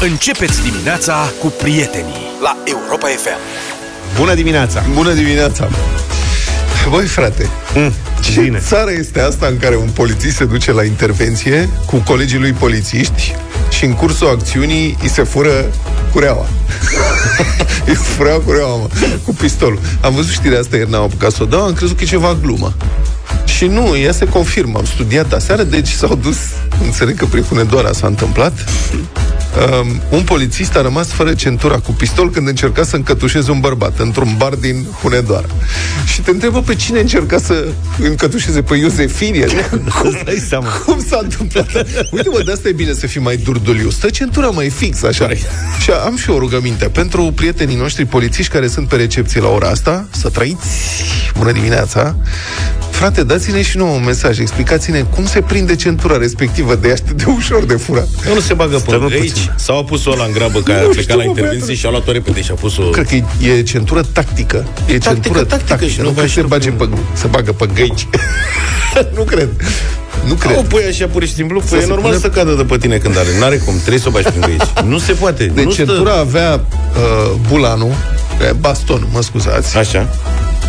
Începeți dimineața cu prietenii la Europa FM. Bună dimineața! Bună dimineața! Băi, frate, Mm, ce bine. țară este asta în care un polițist se duce la intervenție cu colegii lui polițiști și în cursul acțiunii îi se fură cureaua. îi fură cureaua, mă, cu pistolul. Am văzut știrea asta ieri, n-am apucat să o dau, am crezut că e ceva glumă. Și nu, ea se confirmă. Am studiat aseară, deci s-au dus, înțeleg că prin Hunedoara s-a întâmplat. Um, un polițist a rămas fără centura cu pistol când încerca să încătușeze un bărbat într-un bar din Hunedoara. Și te întrebă pe cine încerca să încătușeze pe Iosefine. Îți dai seama. Cum s-a întâmplat? Uite, mă, de asta e bine să fii mai durduliu. Stă centura mai fix, așa. Și am și o rugăminte pentru prietenii noștri polițiști care sunt pe recepție la ora asta, să trăiți. Bună dimineața! Frate, dați-ne și nouă un mesaj, explicați-ne cum se prinde centura respectivă de așa de ușor de furat. Eu nu se bagă pe Stăm aici. puțin. Sau a pus-o ăla în grabă, că a Nu plecat știu, la mă, intervenție băiatul. și a luat-o repede și a pus-o... Cred că e, e centură tactică. E Tactică, centură tactică și nu nu va că se, și bage pe, se bagă pe găici. nu cred. Nu O cred. pui așa pur și simplu, păi Să e se normal pune- să cadă de pe tine când are. N-are cum, trebuie să o bagi prin aici. Nu se poate. Deci nu centura avea uh, bulanul, eh, bastonul, mă scuzați, Așa.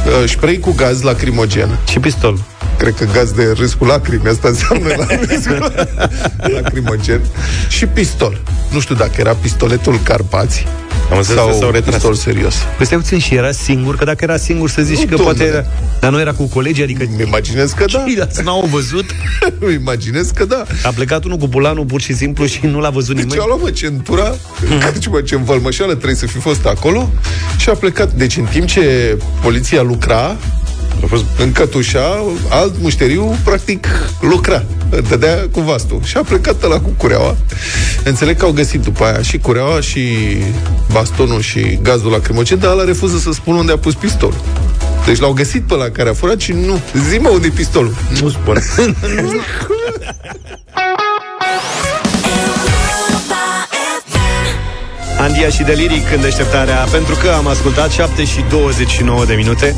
Uh, spray cu gaz lacrimogen. Și pistol. Cred că gaz de râs cu lacrimi, asta înseamnă la râs cu lacrimogen. Și pistol. Nu știu dacă era pistoletul Carpați Am înțeles sau că s-au retras. pistol serios. Păi stai puțin și era singur, că dacă era singur să zici Nu, că domnule. poate era... Dar nu era cu colegi, adică... Îmi imaginez că da. Ceilalți n-au văzut. Îmi imaginez că da. A plecat unul cu bulanul pur și simplu și nu l-a văzut Deci nimeni. a luat mă centura, căci mă ce învălmășeală trebuie să fi fost acolo și a plecat. Deci în timp ce poliția lucra, A fost în cătușa, alt mușteriu, practic, lucra. Dădea cu vastul. Și a plecat la cu cureaua. Înțeleg că au găsit după aia și cureaua, și bastonul, și gazul lacrimogen, dar ăla refuză să spună unde a pus pistolul. Deci l-au găsit pe la care a furat și nu. Zi mă unde e pistolul. nu spun. Andia și Deliric în deșteptarea Pentru că am ascultat 7 și 29 de minute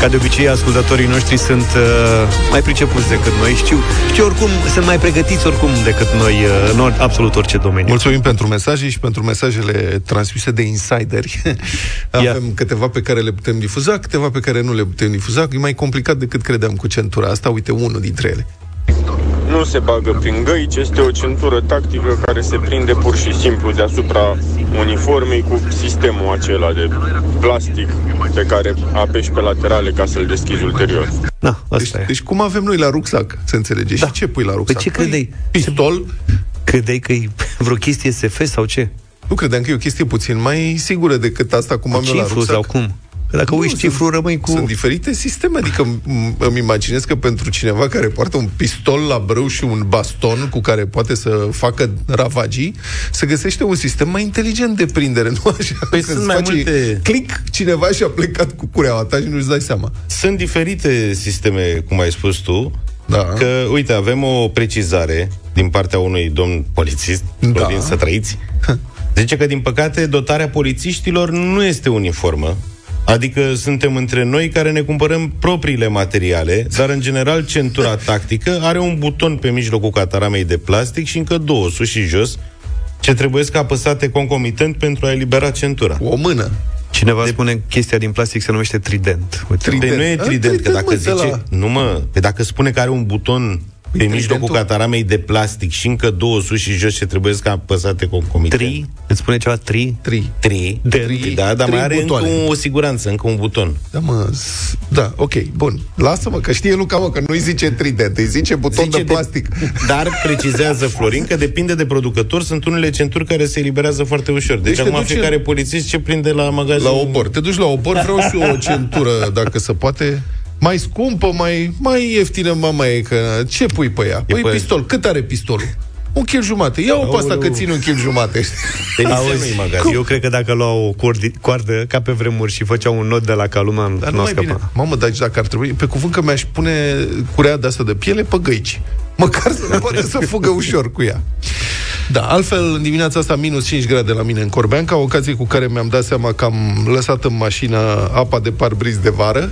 Ca de obicei, ascultătorii noștri sunt uh, mai pricepuți decât noi Știu, știu oricum, sunt mai pregătiți oricum decât noi uh, În or, absolut orice domeniu Mulțumim pentru mesaje și pentru mesajele transmise de insideri. Avem câteva pe care le putem difuza, câteva pe care nu le putem difuza. E mai complicat decât credeam cu centura asta. Uite, unul dintre ele. Nu se bagă prin găici, este o centură tactică care se prinde pur și simplu deasupra uniformei cu sistemul acela de plastic pe care apeși pe laterale ca să-l deschizi ulterior. Da, Deci, asta e deci cum avem noi la rucsac, să înțelege? Da. Și ce pui la rucsac? Păi ce credeai? Pistol? Credeai că e vreo chestie SF sau ce? Nu credeam că e o chestie puțin mai sigură decât asta cum am eu la Cifru rucsac. sau cum? Că dacă Nu, uiți sunt- cifru, rămâi cu... Sunt diferite sisteme, adică m- îmi imaginez că pentru cineva care poartă un pistol la brâu și un baston cu care poate să facă ravagii, se găsește un sistem mai inteligent de prindere, nu așa? Păi Când sunt îți mai face multe- Click, cineva și-a plecat cu cureaua ta și nu-ți dai seama. Sunt diferite sisteme, cum ai spus tu, Da. că, uite, avem o precizare din partea unui domn polițist, Da. Florin să trăiți. Zice că, din păcate, dotarea polițiștilor nu este uniformă. Adică suntem între noi care ne cumpărăm propriile materiale, dar în general centura tactică are un buton pe mijlocul cataramei de plastic și încă două, sus și jos, ce trebuie să apăsate concomitent pentru a elibera centura. O mână. Cineva spune chestia din plastic se numește trident. Uite, Trident. Păi nu e A, trident, că trident, dacă mă, de zice... la- Nu mă, pe dacă spune că are un buton pe tridentul? mijlocul cataramei de plastic și încă două sus și jos ce trebuie să apăsate concomitent. tri, îți spune ceva tri? Tri. Tri. De- Tri. Da, dar Trei mai are butoane. încă o siguranță, încă un buton. Da, mă, s- da, ok, bun. Lasă-mă, că știe Luca, mă, că nu-i zice trident, îi zice buton Zice de plastic. Dar precizează Florin că depinde de producător, sunt unele centuri care se eliberează foarte ușor. Deci, Deci te acum duci fiecare în- polițist ce prinde la magazin. La obor. Te duci la obor, vreau și eu o centură, dacă se poate. Mai scumpă, mai, mai ieftină, mama e că... Ce pui pe ea? Păi pe- pistol. Cât are pistolul? Un kil jumate. Ia-o pe asta că ține un kil jumate. Auzi, magazin. Eu cred că dacă luau o cordi- coardă ca pe vremuri și făceau un nod de la calumă, Dar nu nu o mai bine. scăpa. Mamă, dar dacă ar trebui... Pe cuvânt că mi-aș pune curea de asta de piele pe găici. Măcar să poate să fugă ușor cu ea. Da, altfel, în dimineața asta, minus 5 grade la mine în Corbeanca, ocazie cu care mi-am dat seama că am lăsat în mașină apa de parbriz de vară.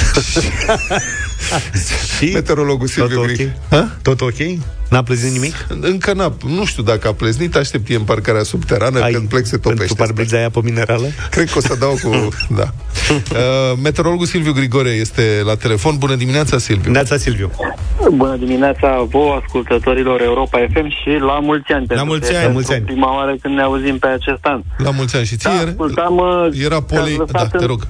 Și? Meteorologul Silviu Tot Gri. ok? Ha? Tot ok? N-a plezit nimic? Încă n-a, nu știu dacă a pleznit, aștept e în parcarea subterană, când plec se topește. Pentru parbriza aia pe minerală? Cred că o să dau cu... da. Uh, meteorologul Silviu Grigore este la telefon. Bună dimineața, Silviu. Neața Silviu. Bună dimineața vouă, ascultătorilor Europa FM și la mulți ani. pentru mulți că ani, este la mulți ani. Prima oară când ne auzim pe acest an. La mulți ani și ție. Da, ascultam, uh, era că polei... ați Da, lăsat te în- rog.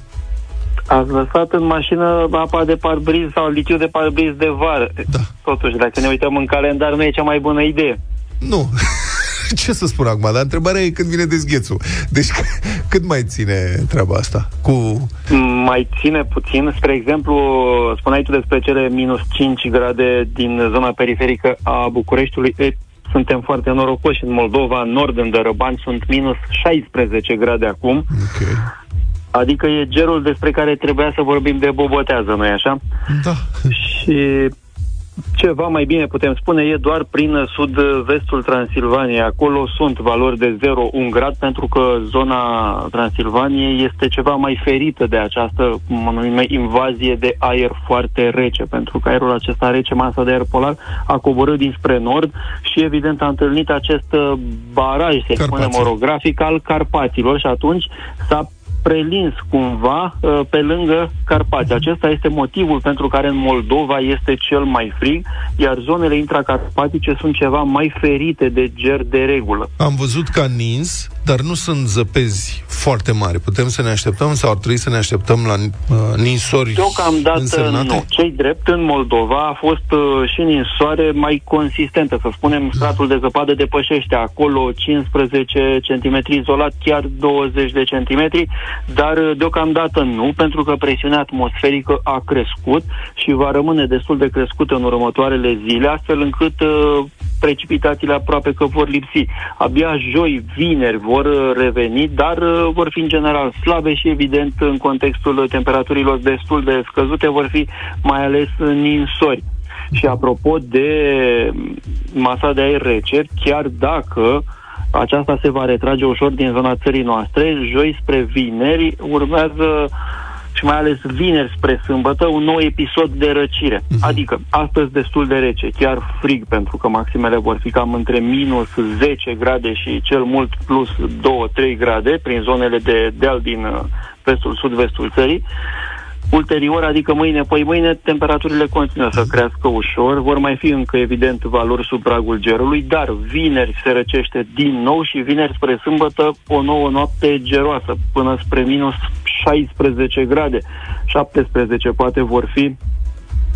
Ați lăsat în mașină apa de parbriz sau lichiu de parbriz de vară. Da. Totuși, dacă ne uităm în calendar, nu e cea mai bună idee. Nu. Ce să spun acum, dar întrebarea e când vine dezghețul. Deci c- cât mai ține treaba asta? Cu... Mai ține puțin. Spre exemplu, spuneai tu despre cele minus 5 grade din zona periferică a Bucureștiului. E, suntem foarte norocoși în Moldova, în nord, în Dărăbani, sunt minus 16 grade acum. Ok. Adică e gerul despre care trebuia să vorbim de bobotează, nu-i așa? Da. Și ceva mai bine putem spune e doar prin sud-vestul Transilvaniei. Acolo sunt valori de 0-1 grad pentru că zona Transilvaniei este ceva mai ferită de această cum o numim, invazie de aer foarte rece, pentru că aerul acesta rece, masa de aer polar, a coborât dinspre nord și evident a întâlnit acest uh, baraj, să spunem, Carpații. orografic al Carpaților și atunci s-a prelins cumva uh, pe lângă Carpați. Acesta este motivul pentru care în Moldova este cel mai frig, iar zonele intracarpatice sunt ceva mai ferite de ger de regulă. Am văzut că a nins, dar nu sunt zăpezi foarte mari. Putem să ne așteptăm sau ar trebui să ne așteptăm la uh, ninsori Deocamdată însemnate? nu. Cei drept, în Moldova a fost uh, și ninsoare mai consistentă. Să spunem, stratul de zăpadă depășește acolo 15 cm izolat, chiar 20 de centimetri, dar uh, deocamdată nu, pentru că presiunea atmosferică a crescut și va rămâne destul de crescută în următoarele zile, astfel încât uh, precipitațiile aproape că vor lipsi. Abia joi, vineri vor uh, reveni, dar uh, vor fi în general slabe și evident în contextul uh, temperaturilor destul de scăzute vor fi mai ales uh, ninsori. Și apropo de mm, masa de aer rece, chiar dacă aceasta se va retrage ușor din zona țării noastre, joi spre vineri urmează și mai ales vineri spre sâmbătă, un nou episod de răcire. Adică, astăzi destul de rece, chiar frig, pentru că maximele vor fi cam între minus 10 grade și cel mult plus 2-3 grade prin zonele de deal din uh, vestul, sud-vestul țării. Ulterior, adică mâine, păi mâine, temperaturile continuă să crească ușor, vor mai fi încă, evident, valori sub pragul gerului, dar vineri se răcește din nou și vineri spre sâmbătă o nouă noapte geroasă, până spre minus 16 grade, 17 poate vor fi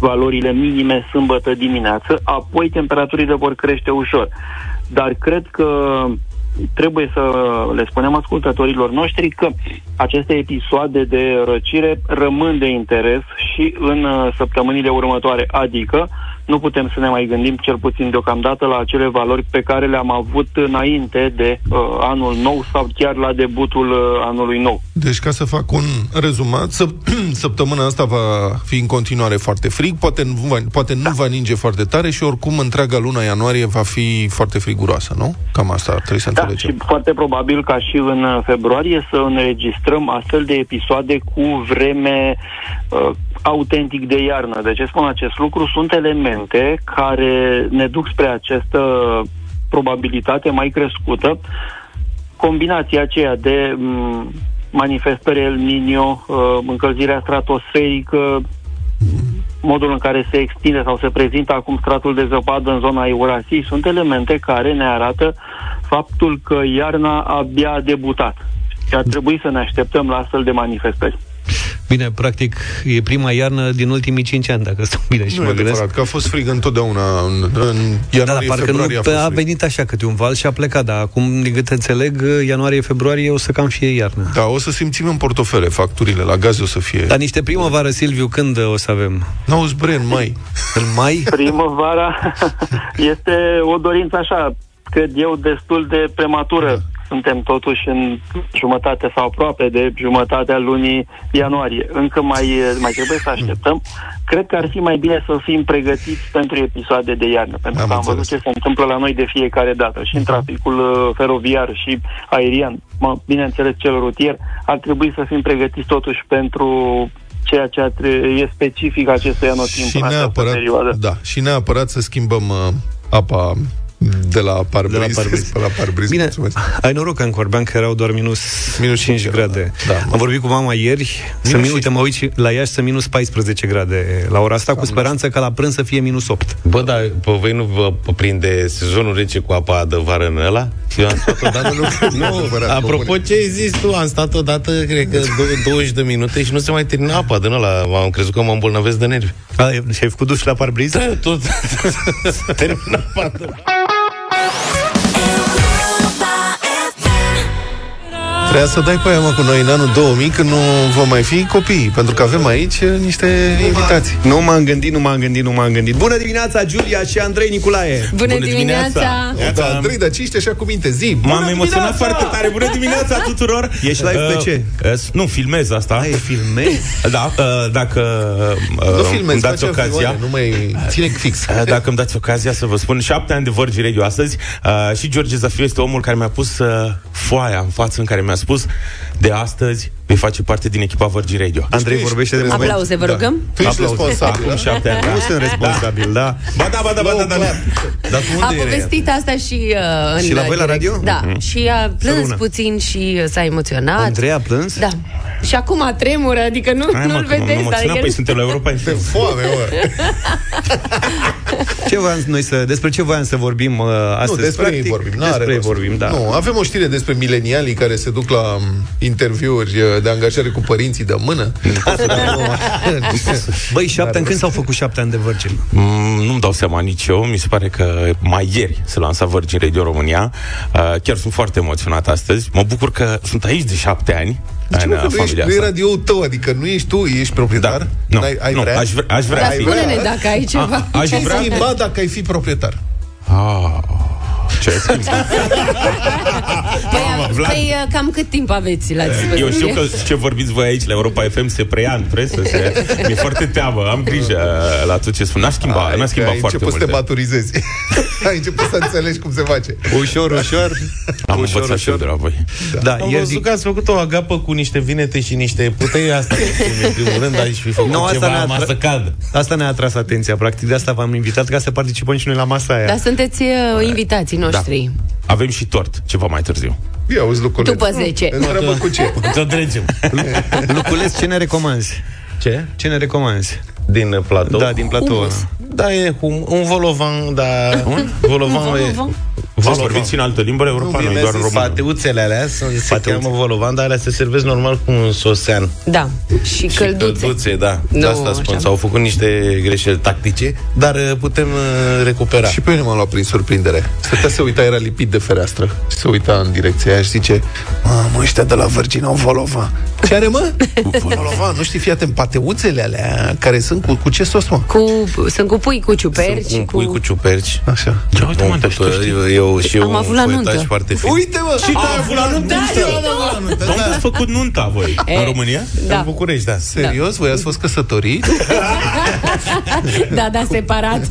valorile minime sâmbătă dimineață, apoi temperaturile vor crește ușor. Dar cred că trebuie să le spunem ascultătorilor noștri că aceste episoade de răcire rămân de interes și în uh, săptămânile următoare, adică nu putem să ne mai gândim, cel puțin deocamdată, la acele valori pe care le-am avut înainte de uh, anul nou sau chiar la debutul uh, anului nou. Deci, ca să fac un rezumat, săp- săptămâna asta va fi în continuare foarte frig, poate nu va, poate nu va ninge foarte tare și oricum întreaga luna ianuarie va fi foarte friguroasă, nu? Cam asta ar trebui să Da, înțelegem. și foarte probabil ca și în uh, februarie să înregistrăm astfel de episoade cu vreme uh, autentic de iarnă. De ce spun acest lucru? Sunt elemente care ne duc spre această probabilitate mai crescută. Combinația aceea de m, manifestări El Niño, uh, încălzirea stratosferică, modul în care se extinde sau se prezintă acum stratul de zăpadă în zona Eurasiei sunt elemente care ne arată faptul că iarna abia a debutat. Și ar trebui să ne așteptăm la astfel de manifestări. Bine, practic, e prima iarnă din ultimii 5 ani, dacă stau bine și Nu mă e gândesc. adevărat, că a fost frig întotdeauna în, în Da, dar ianuarie, parcă nu februarie a pe- fost a frig. venit așa câte un val și a plecat, dar acum, din câte înțeleg, ianuarie-februarie o să cam fie iarnă. Da, o să simțim în portofele facturile, la gaze o să fie... Dar niște primăvară, Silviu, când o să avem? N-auzi, bre, în mai. În mai? Primăvara este o dorință așa, cred eu, destul de prematură. Suntem totuși în jumătate sau aproape de jumătatea lunii ianuarie. Încă mai, mai trebuie să așteptăm. Cred că ar fi mai bine să fim pregătiți pentru episoade de iarnă, pentru Am că am văzut înțeles. ce se întâmplă la noi de fiecare dată, și în traficul uh, feroviar și aerian, mă, bineînțeles cel rutier, ar trebui să fim pregătiți totuși pentru ceea ce atre- e specific acestui anotimp Și în această neapărat, perioadă. da, și neapărat să schimbăm uh, apa de la parbriz, De la parbriz. pe la parbriz. Bine, Mulțumesc. ai noroc că în Corbean că erau doar minus, minus 5 cinci grade. Da, Am vorbit cu mama ieri, să min, uite, mă uit și la Iași să minus 14 grade la ora asta, cu speranță că la prânz să fie minus 8. Bă, dar pe voi nu vă prinde sezonul rece cu apa de vară în ăla? Eu am stat odată, nu, nu, adevărat, apropo comunic. ce ai zis tu, am stat odată, cred că dou- 20 de minute și nu se mai termina apa din ăla. Am crezut că mă îmbolnăvesc de nervi. A, și ai făcut duș la parbriz? Da, tot termina apa de... Trebuia să dai pe aia, mă, cu noi în anul 2000, când nu vom mai fi copii, pentru că avem aici uh, niște invitații. Nu m-am gândit, nu m-am gândit, nu m-am gândit. Bună dimineața, Giulia și Andrei Niculae! Bună, Bună dimineața! dimineața! Da, Andrei, dar ce ești așa cu minte? Zi! M-am Bună emoționat dimineața! foarte tare. Bună dimineața tuturor! Ești live pe ce? Uh, uh, nu, filmez asta. A, e filmezi? Da, uh, dacă uh, Nu filmezi, îmi dați face ocazia. avioane, nu mai ține fix. Uh, Dacă îmi dați ocazia să vă spun, șapte ani de Virgin Radio astăzi uh, și George Zafiu este omul care mi-a pus uh, foaia în față în care mi-a spus de astăzi vei face parte din echipa Virgin Radio. Andrei vorbește de moment. Aplauze, vă rugăm? Tu ești Aplauze. responsabil. Acum da? șapte ani. Nu sunt responsabil, da. Ba da, ba da, ba da, da, da. Dar tu A unde erai? povestit asta și uh, în Și la voi la direct. radio? Da, și a plâns Sărună. puțin și uh, s-a emoționat. Andrei a plâns? Da. Și acum tremură, adică nu, Hai, mă, nu-l că m-am vedeți. emoționat, Adică păi suntem la Europa De FM. foame, mă. Ce voiam noi să, despre ce voiam să vorbim uh, astăzi? Nu, despre practic? ei vorbim. N-are Despre ei rost. vorbim, da. Nu, avem o știre despre milenialii care se duc la um, interviuri uh, de angajare cu părinții de mână. Băi, șapte ani, când s-au făcut șapte ani de Virgin? Mm, nu-mi dau seama nici eu, mi se pare că mai ieri se lansa Virgin Radio România. Uh, chiar sunt foarte emoționat astăzi. Mă bucur că sunt aici de șapte ani. De ce în mă, uh, că nu, ești, familia nu e asta. radioul tău, adică nu ești tu, ești proprietar? Da. Nu, Ai, ai nu vrea? aș vrea, aș vrea Dar fi. spune-ne dacă ai ceva. Aș, aș Ce vrea... schimba dacă ai fi proprietar? Ah, ce ai schimbat? Păi, Vlad. păi, uh, cam cât timp aveți la dispoziție? Eu știu că ce vorbiți voi aici la Europa FM se preia în presă, se... mi-e foarte teamă, am grijă la tot ce spun. N-aș schimba, Ai, n-aș că schimba ai foarte început să te multe. maturizezi. ai început să înțelegi cum se face. Ușor, ușor. Am ușor, învățat și eu de la voi. Da, Am ieri văzut zic... că ați făcut o agapă cu niște vinete și niște putei asta. În primul rând, aș fi făcut Nu, asta ceva ne-a masă caldă. Asta ne-a atras atenția, practic, de asta v-am invitat ca să participăm și noi la masa aia. Dar sunteți uh, invitații noștri. Avem și tort, ceva mai târziu. Ia auzi lucrurile. După 10. Întreabă cu ce? Să trecem. Luculesc, ce ne recomanzi? Ce? Ce ne recomanzi? Din platou? Da, din platou ăla. Da, e hum, un volovan, da... Un volovan, Un e... volovan? V-ați vorbit și în altă limbă europeană, nu doar în română. Pateuțele alea sunt, se Pateuțe. cheamă volovan, dar alea se servesc normal cu un sosean. Da. Și Și călduțe. călduțe, da. Nu, de asta spun. așa. S-au făcut niște greșeli tactice, dar uh, putem uh, recupera. Și pe mine m-a luat prin surprindere. Stătea se uita, era lipit de fereastră. Și se uita în direcția aia și zice Mamă, ăștia de la Virgin au volova. Ce are, mă? volova, nu știi, fii atent, pateuțele alea care sunt cu, cu ce sos, mă? Cu, sunt cu pui cu ciuperci. Sunt un pui cu ciuperci. Așa. Ce uite, mă, dar știu, eu, eu, și eu Am un avut la foietaj nuntă. foarte fin. Uite, mă! Și tu ai avut la nuntă? Da, Unde ați făcut nunta voi? E, În România? da. În București, da. Serios? Voi ați fost căsătoriți? Da, da, separat.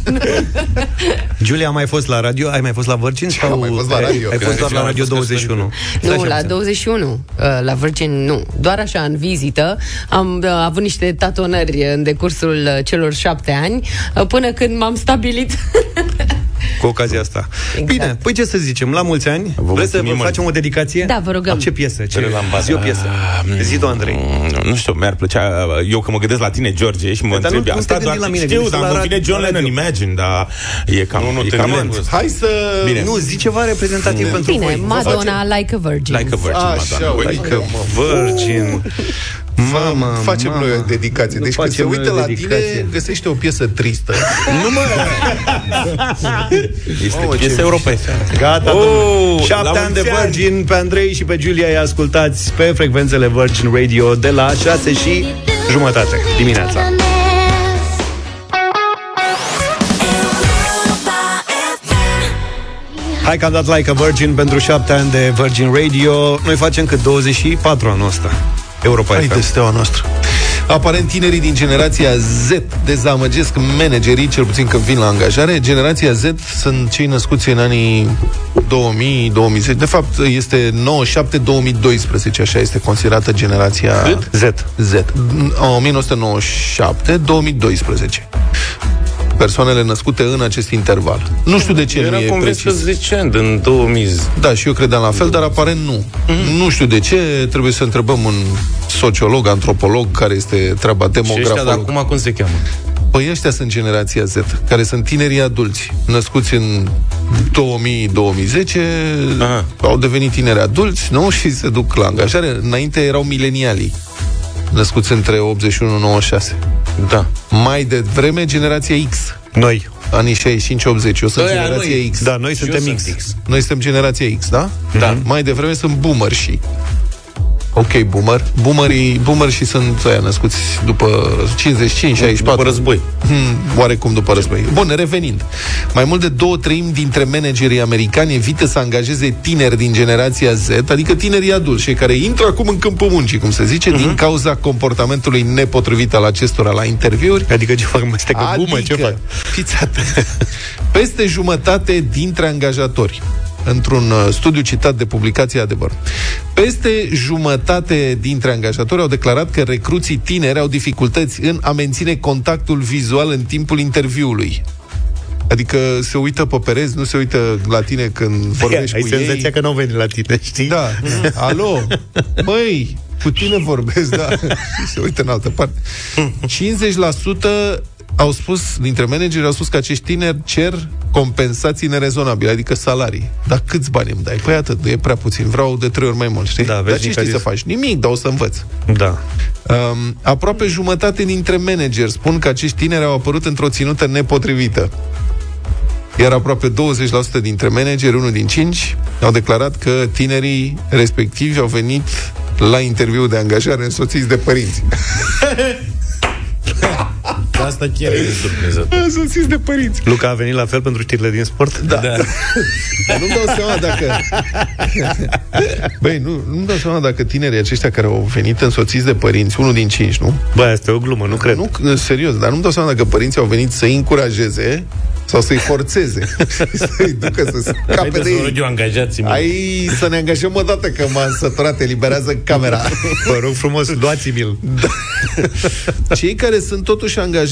Giulia, a mai fost la radio? Ai mai fost la Virgin? Sau am mai fost la radio. Ai fost doar la Am Radio fost 21? Nu, la 21, uh, la Virgin nu. Doar așa, în vizită. Am uh, avut niște tatonări în decursul uh, celor șapte ani, uh, până când m-am stabilit. Cu ocazia asta. Exact. Bine, păi ce să zicem, la mulți ani. Vă Vreți să vă mulțumim mult. facem o dedicație? Da, vă rugăm. Ce piesă? Ce? Lambada. Zi o piesă. Zi tu, Andrei. Mm, Nu știu, mi-ar plăcea Eu că mă gândesc la tine, George Și mă Dar nu- întreb nu asta te gândi doar la mine, Știu, gândește dar la îmi vine radio- John la Lennon radio. Imagine Dar e cam, Nu, nu, e te cam nu. lent Hai să... Bine. Nu, zi ceva reprezentativ pentru Bine, voi. Madonna, Like a Virgin. Like a Virgin, Așa, Madonna uite. Like a Virgin. Mamă, Facem mamă. noi o dedicație. Nu Deci când se facem noi uită o la dedicație. tine, găsește o piesă tristă. Nu mă... Este Mamă, ce piesă europene Gata, Oh, domnule. la Șapte ani de mulți ani. Virgin Pe Andrei și pe Giulia îi ascultați Pe frecvențele Virgin Radio De la 6 și jumătate dimineața Hai că am dat like a Virgin pentru 7 ani de Virgin Radio Noi facem cât 24 anul ăsta Europa Hai FM de steaua noastră. Aparent, tinerii din generația Z dezamăgesc managerii, cel puțin când vin la angajare. Generația Z sunt cei născuți în anii 2000-2010. De fapt, este 97-2012, așa este considerată generația Cât? Z. Z. 1997-2012 persoanele născute în acest interval. Nu știu de ce Era nu e convins că precis. 10 ani, în 2000. Da, și eu credeam la fel, dar aparent nu. Mhm. Nu știu de ce, trebuie să întrebăm un sociolog, antropolog, care este treaba Și ăștia de demografolog. acum cum se cheamă? Păi ăștia sunt generația Z, care sunt tinerii adulți, născuți în 2000-2010, Aha. au devenit tineri adulți, nu? Și se duc la angajare. Înainte erau milenialii, născuți între 81-96. Da. Mai devreme, generația X, Noi. anii 65-80. Eu sunt Ăia generația noi. X. Da, noi Și suntem eu X. sunt X. Noi suntem generația X, da? Da. Mai devreme sunt boomer și. Ok, boomer. Boomerii, boomer și sunt aia născuți după 55, 64. După război. Hmm, oarecum după război. Bun, revenind. Mai mult de două treimi dintre managerii americani evită să angajeze tineri din generația Z, adică tinerii adulți, cei care intră acum în câmpul muncii, cum se zice, din cauza comportamentului nepotrivit al acestora la interviuri. Adică ce fac? Mă stecă gumă? Ce fac? Fiți atenți. Peste jumătate dintre angajatori într-un uh, studiu citat de publicația Adevăr. Peste jumătate dintre angajatori au declarat că recruții tineri au dificultăți în a menține contactul vizual în timpul interviului. Adică se uită pe pereți, nu se uită la tine când vorbești Ai cu senzația ei. că nu au venit la tine, știi? Da. Alo? Băi, cu tine vorbesc, da. Și se uită în altă parte. 50% au spus, dintre manageri, au spus că acești tineri cer compensații nerezonabile, adică salarii. Dar câți bani îmi dai? Păi atât, e prea puțin, vreau de trei ori mai mult, știi? Da, Dar vezi, ce știi Nicarius? să faci? Nimic, dar o să învăț. Da. Um, aproape jumătate dintre manageri spun că acești tineri au apărut într-o ținută nepotrivită. Iar aproape 20% dintre manageri, unul din cinci, au declarat că tinerii respectivi au venit la interviu de angajare însoțiți de părinți. Asta chiar e surprinzător. însoțiți de părinți. Luca a venit la fel pentru știrile din sport? Da. da. nu-mi dau seama dacă... Băi, nu, nu-mi dau seama dacă tinerii aceștia care au venit însoțiți de părinți, unul din cinci, nu? Bă, asta e o glumă, nu cred. Nu, serios, dar nu-mi dau seama dacă părinții au venit să-i încurajeze sau să-i forțeze, să-i ducă să scape Haide de să rog ei. eu angajați-mi. Ai să ne angajăm o dată că m-am săturat, eliberează camera. Vă rog frumos, luați-mi-l. Cei care sunt totuși angajați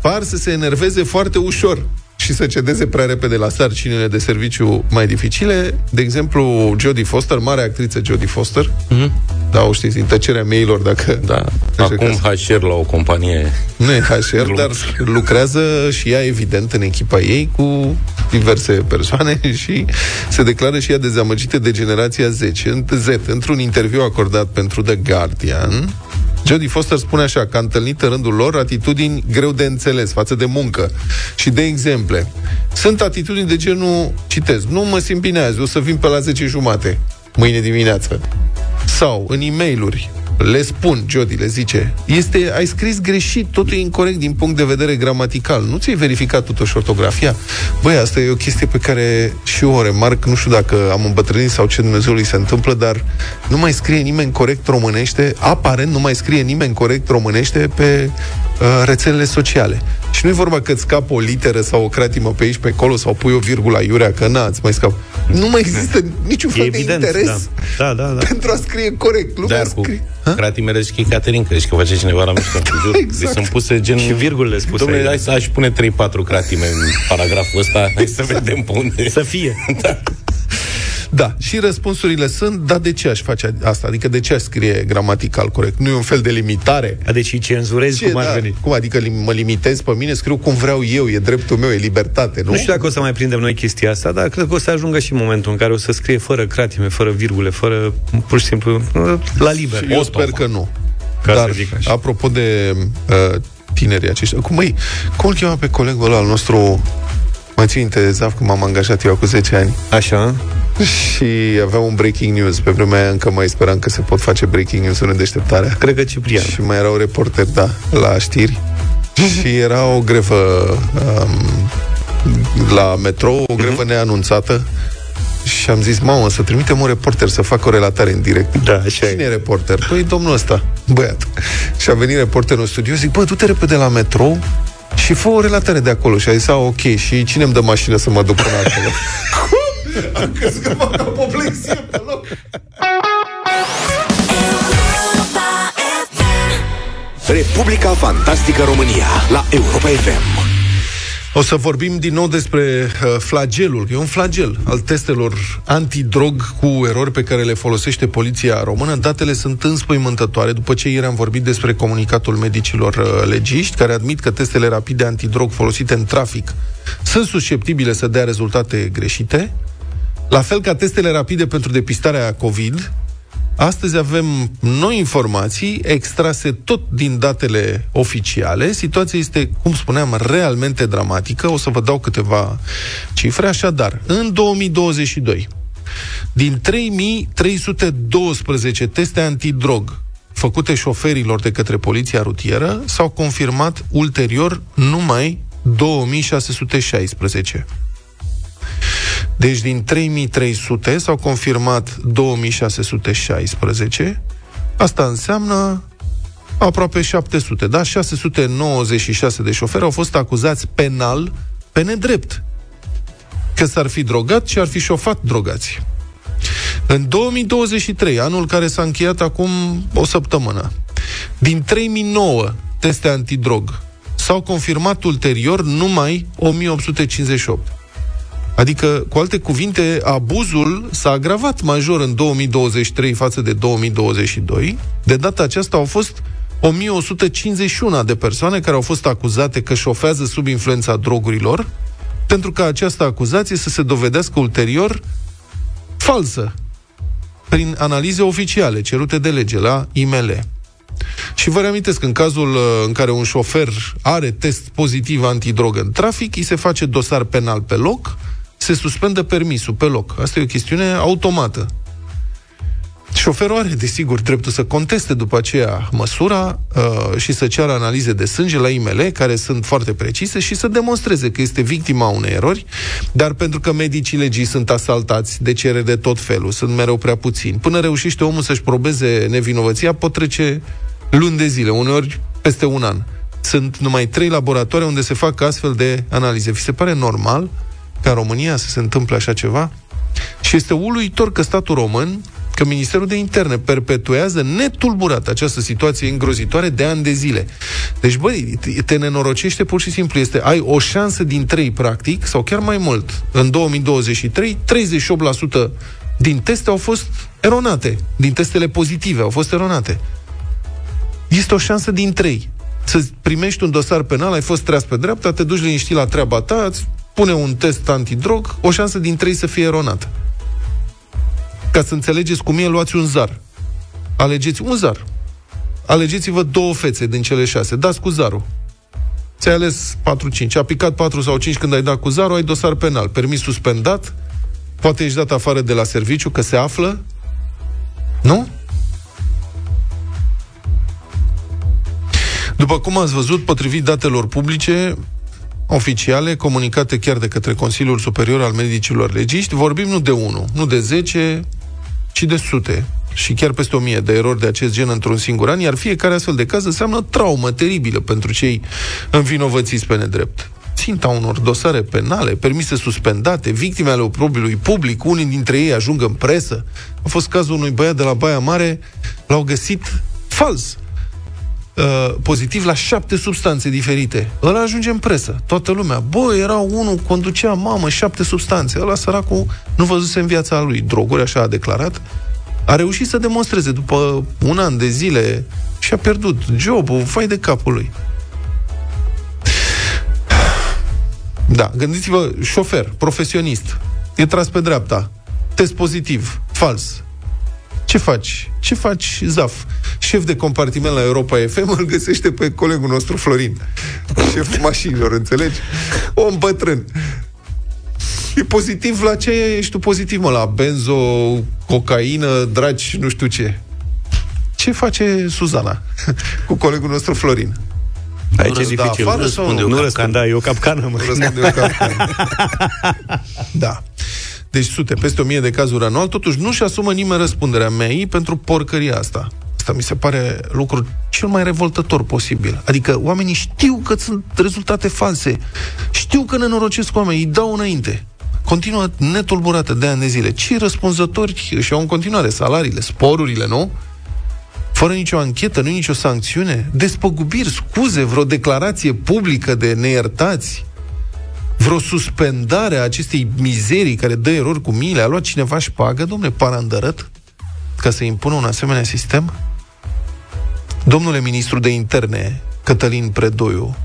par să se enerveze foarte ușor și să cedeze prea repede la sarcinile de serviciu mai dificile. De exemplu, Jodie Foster, mare actriță Jodie Foster, mm-hmm. da, o știți, din tăcerea mailor, dacă... Da. Așa Acum că- HR la o companie. Nu e HR, dar lucrează și ea, evident, în echipa ei cu diverse persoane și se declară și ea dezamăgită de generația 10. În Z, într-un interviu acordat pentru The Guardian, Jodie Foster spune așa că a întâlnit în rândul lor atitudini greu de înțeles față de muncă și de exemple. Sunt atitudini de genul, citez, nu mă simt bine azi, o să vin pe la 10 jumate, mâine dimineață. Sau în e mail le spun, Jody le zice, este, ai scris greșit, totul e incorrect din punct de vedere gramatical. Nu ți-ai verificat totuși ortografia? Băi, asta e o chestie pe care și eu o remarc, nu știu dacă am îmbătrânit sau ce Dumnezeului se întâmplă, dar nu mai scrie nimeni corect românește, aparent nu mai scrie nimeni corect românește pe uh, rețelele sociale. Și nu e vorba că îți scapă o literă sau o cratimă pe aici, pe acolo, sau pui o virgulă aiurea, că na, îți mai scap. Nu mai există niciun E fel de evident, interes da. Da, da, da. pentru a scrie corect. Lumea Dar cu scrie. cratimele și Caterin, crezi că face cineva la mișto, jur. Exact. Deci sunt puse gen... Și virgulele spuse Domnule, aici. hai să aș pune 3-4 cratime în paragraful ăsta, hai să vedem pe unde... Să fie. Da, și răspunsurile sunt, dar de ce aș face asta? Adică de ce aș scrie gramatical corect? Nu e un fel de limitare? A, deci îi cenzurezi Ce, cum ar da, veni. cum adică lim- mă limitez pe mine, scriu cum vreau eu, e dreptul meu, e libertate, nu? Nu știu dacă o să mai prindem noi chestia asta, dar cred că o să ajungă și momentul în care o să scrie fără cratime, fără virgule, fără, pur și simplu, la liber. Eu sper că nu. Ca Dar, să zic așa. apropo de uh, tinerii aceștia, cum, măi, cum îl chema pe colegul ăla al nostru, mă țin minte, Zaf, când m-am angajat eu cu 10 ani, Așa? Și avea un breaking news. Pe vremea aia încă mai speram că se pot face breaking news în deșteptarea. Cred că Ciprian. Și mai erau reporteri, da, la știri. și era o grevă um, la metrou, o grevă neanunțată. Și am zis, mamă, să trimitem un reporter să facă o relatare în direct. Da, așa Cine e reporter? Păi domnul ăsta, băiat. Și a venit reporterul în studio, zic, bă, du-te repede la metrou și fă o relatare de acolo. Și a zis, a, ok, și cine îmi dă mașină să mă duc până acolo? Am crezut că fac apoplexie pe loc. Republica Fantastică România la Europa FM. O să vorbim din nou despre uh, flagelul, că e un flagel al testelor antidrog cu erori pe care le folosește poliția română. Datele sunt înspăimântătoare, după ce ieri am vorbit despre comunicatul medicilor uh, legiști, care admit că testele rapide antidrog folosite în trafic sunt susceptibile să dea rezultate greșite. La fel ca testele rapide pentru depistarea COVID, Astăzi avem noi informații extrase tot din datele oficiale. Situația este, cum spuneam, realmente dramatică. O să vă dau câteva cifre. Așadar, în 2022, din 3312 teste antidrog făcute șoferilor de către poliția rutieră, s-au confirmat ulterior numai 2616. Deci din 3300 s-au confirmat 2616. Asta înseamnă aproape 700, da? 696 de șoferi au fost acuzați penal pe nedrept că s-ar fi drogat și ar fi șofat drogați. În 2023, anul care s-a încheiat acum o săptămână, din 3009 teste antidrog, s-au confirmat ulterior numai 1858. Adică, cu alte cuvinte, abuzul s-a agravat major în 2023 față de 2022. De data aceasta au fost 1151 de persoane care au fost acuzate că șofează sub influența drogurilor, pentru că această acuzație să se dovedească ulterior falsă, prin analize oficiale cerute de lege la IML. Și vă reamintesc, în cazul uh, în care un șofer are test pozitiv antidrogă în trafic, îi se face dosar penal pe loc, se suspendă permisul pe loc. Asta e o chestiune automată. Șoferul are, desigur, dreptul să conteste după aceea măsura uh, și să ceară analize de sânge la IML, care sunt foarte precise, și să demonstreze că este victima unei erori, dar pentru că medicii legii sunt asaltați de cerere de tot felul, sunt mereu prea puțini, până reușește omul să-și probeze nevinovăția, pot trece luni de zile, uneori peste un an. Sunt numai trei laboratoare unde se fac astfel de analize. Vi se pare normal ca în România să se întâmple așa ceva? Și este uluitor că statul român, că Ministerul de Interne perpetuează netulburat această situație îngrozitoare de ani de zile. Deci, băi, te nenorocește pur și simplu. Este, ai o șansă din trei, practic, sau chiar mai mult. În 2023, 38% din teste au fost eronate. Din testele pozitive au fost eronate. Este o șansă din trei. Să primești un dosar penal, ai fost treas pe dreapta, te duci liniștit la treaba ta, pune un test antidrog, o șansă din trei să fie eronată. Ca să înțelegeți cum e, luați un zar. Alegeți un zar. Alegeți-vă două fețe din cele șase. Dați cu zarul. Ți-ai ales 4-5. A picat 4 sau 5 când ai dat cu zarul, ai dosar penal. Permis suspendat, poate ești dat afară de la serviciu, că se află. Nu? După cum ați văzut, potrivit datelor publice, oficiale, comunicate chiar de către Consiliul Superior al Medicilor Legiști, vorbim nu de 1, nu de 10, ci de sute și chiar peste o mie de erori de acest gen într-un singur an, iar fiecare astfel de caz înseamnă traumă teribilă pentru cei învinovățiți pe nedrept. Ținta unor dosare penale, permise suspendate, victime ale oprobiului public, unii dintre ei ajung în presă. A fost cazul unui băiat de la Baia Mare, l-au găsit fals Uh, pozitiv la șapte substanțe diferite. Ăla ajunge în presă. Toată lumea. Bă, era unul, conducea, mamă, șapte substanțe. Ăla săracul nu văzuse în viața lui droguri, așa a declarat. A reușit să demonstreze după un an de zile și a pierdut jobul, fai de capul lui. Da, gândiți-vă, șofer, profesionist, e tras pe dreapta, test pozitiv, fals, ce faci? Ce faci, Zaf? Șef de compartiment la Europa FM îl găsește pe colegul nostru Florin. Șeful mașinilor, înțelegi? Om bătrân. E pozitiv la ce ești tu pozitiv, mă? La benzo, cocaină, dragi, nu știu ce. Ce face Suzana cu colegul nostru Florin? Aici e dificil. Afară nu sau răspunde, nu? nu răspunde, da, e o capcană, mă. Nu răspunde o capcană. da. Deci sute, peste o mie de cazuri anual, totuși nu-și asumă nimeni răspunderea mea pentru porcăria asta. Asta mi se pare lucrul cel mai revoltător posibil. Adică oamenii știu că sunt rezultate false, știu că nenorocesc oamenii, îi dau înainte. Continuă netulburată de ani de zile. Cei răspunzători și au în continuare salariile, sporurile, nu? Fără nicio anchetă, nu nicio sancțiune, despăgubiri, scuze, vreo declarație publică de neiertați, vreo suspendare a acestei mizerii care dă erori cu mile, a luat cineva și șpagă, domne, parandărăt, ca să impună un asemenea sistem? Domnule ministru de interne, Cătălin Predoiu,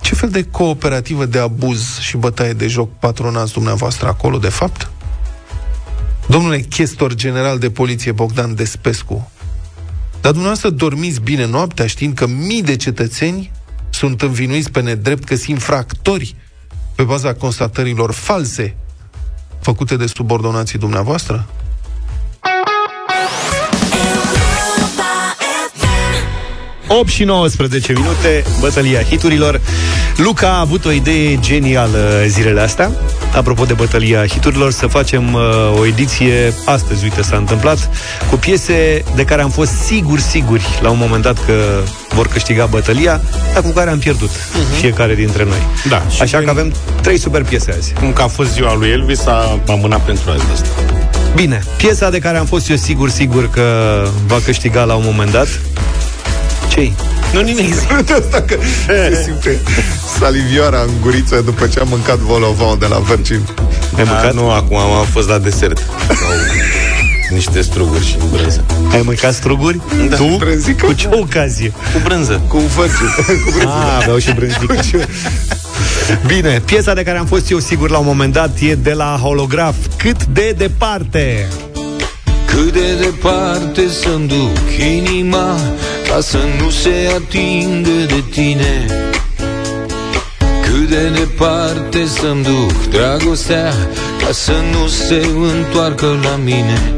ce fel de cooperativă de abuz și bătaie de joc patronați dumneavoastră acolo, de fapt? Domnule chestor general de poliție Bogdan Despescu, dar dumneavoastră dormiți bine noaptea știind că mii de cetățeni sunt învinuiți pe nedrept că sunt infractori pe baza constatărilor false făcute de subordonații dumneavoastră? 8 și 19 minute, bătălia hiturilor. Luca a avut o idee genială zilele astea. Apropo de bătălia hiturilor, să facem uh, o ediție, astăzi, uite, s-a întâmplat, cu piese de care am fost sigur, siguri, la un moment dat că vor câștiga bătălia, dar cu care am pierdut uh-huh. fiecare dintre noi. Da, și Așa prin- că avem trei super piese azi. Cum că a fost ziua lui Elvis, a amânat pentru azi de asta. Bine, piesa de care am fost eu sigur, sigur că va câștiga la un moment dat. Ce Nu nimic. De asta că se simte salivioara în guriță după ce am mâncat volovon de la Virgin. Ai A, mâncat? nu, acum am fost la desert. Sau niște struguri și brânză. Ai mâncat struguri? Da. Tu? Brânzică? Cu ce ocazie? Cu brânză. Cu Virgin. Cu Virgin. Ah, aveau și brânzică. Bine, piesa de care am fost eu sigur la un moment dat e de la Holograf. Cât de departe? Cât de departe să-mi duc inima Ca să nu se atingă de tine Cât de departe să-mi duc dragostea Ca să nu se întoarcă la mine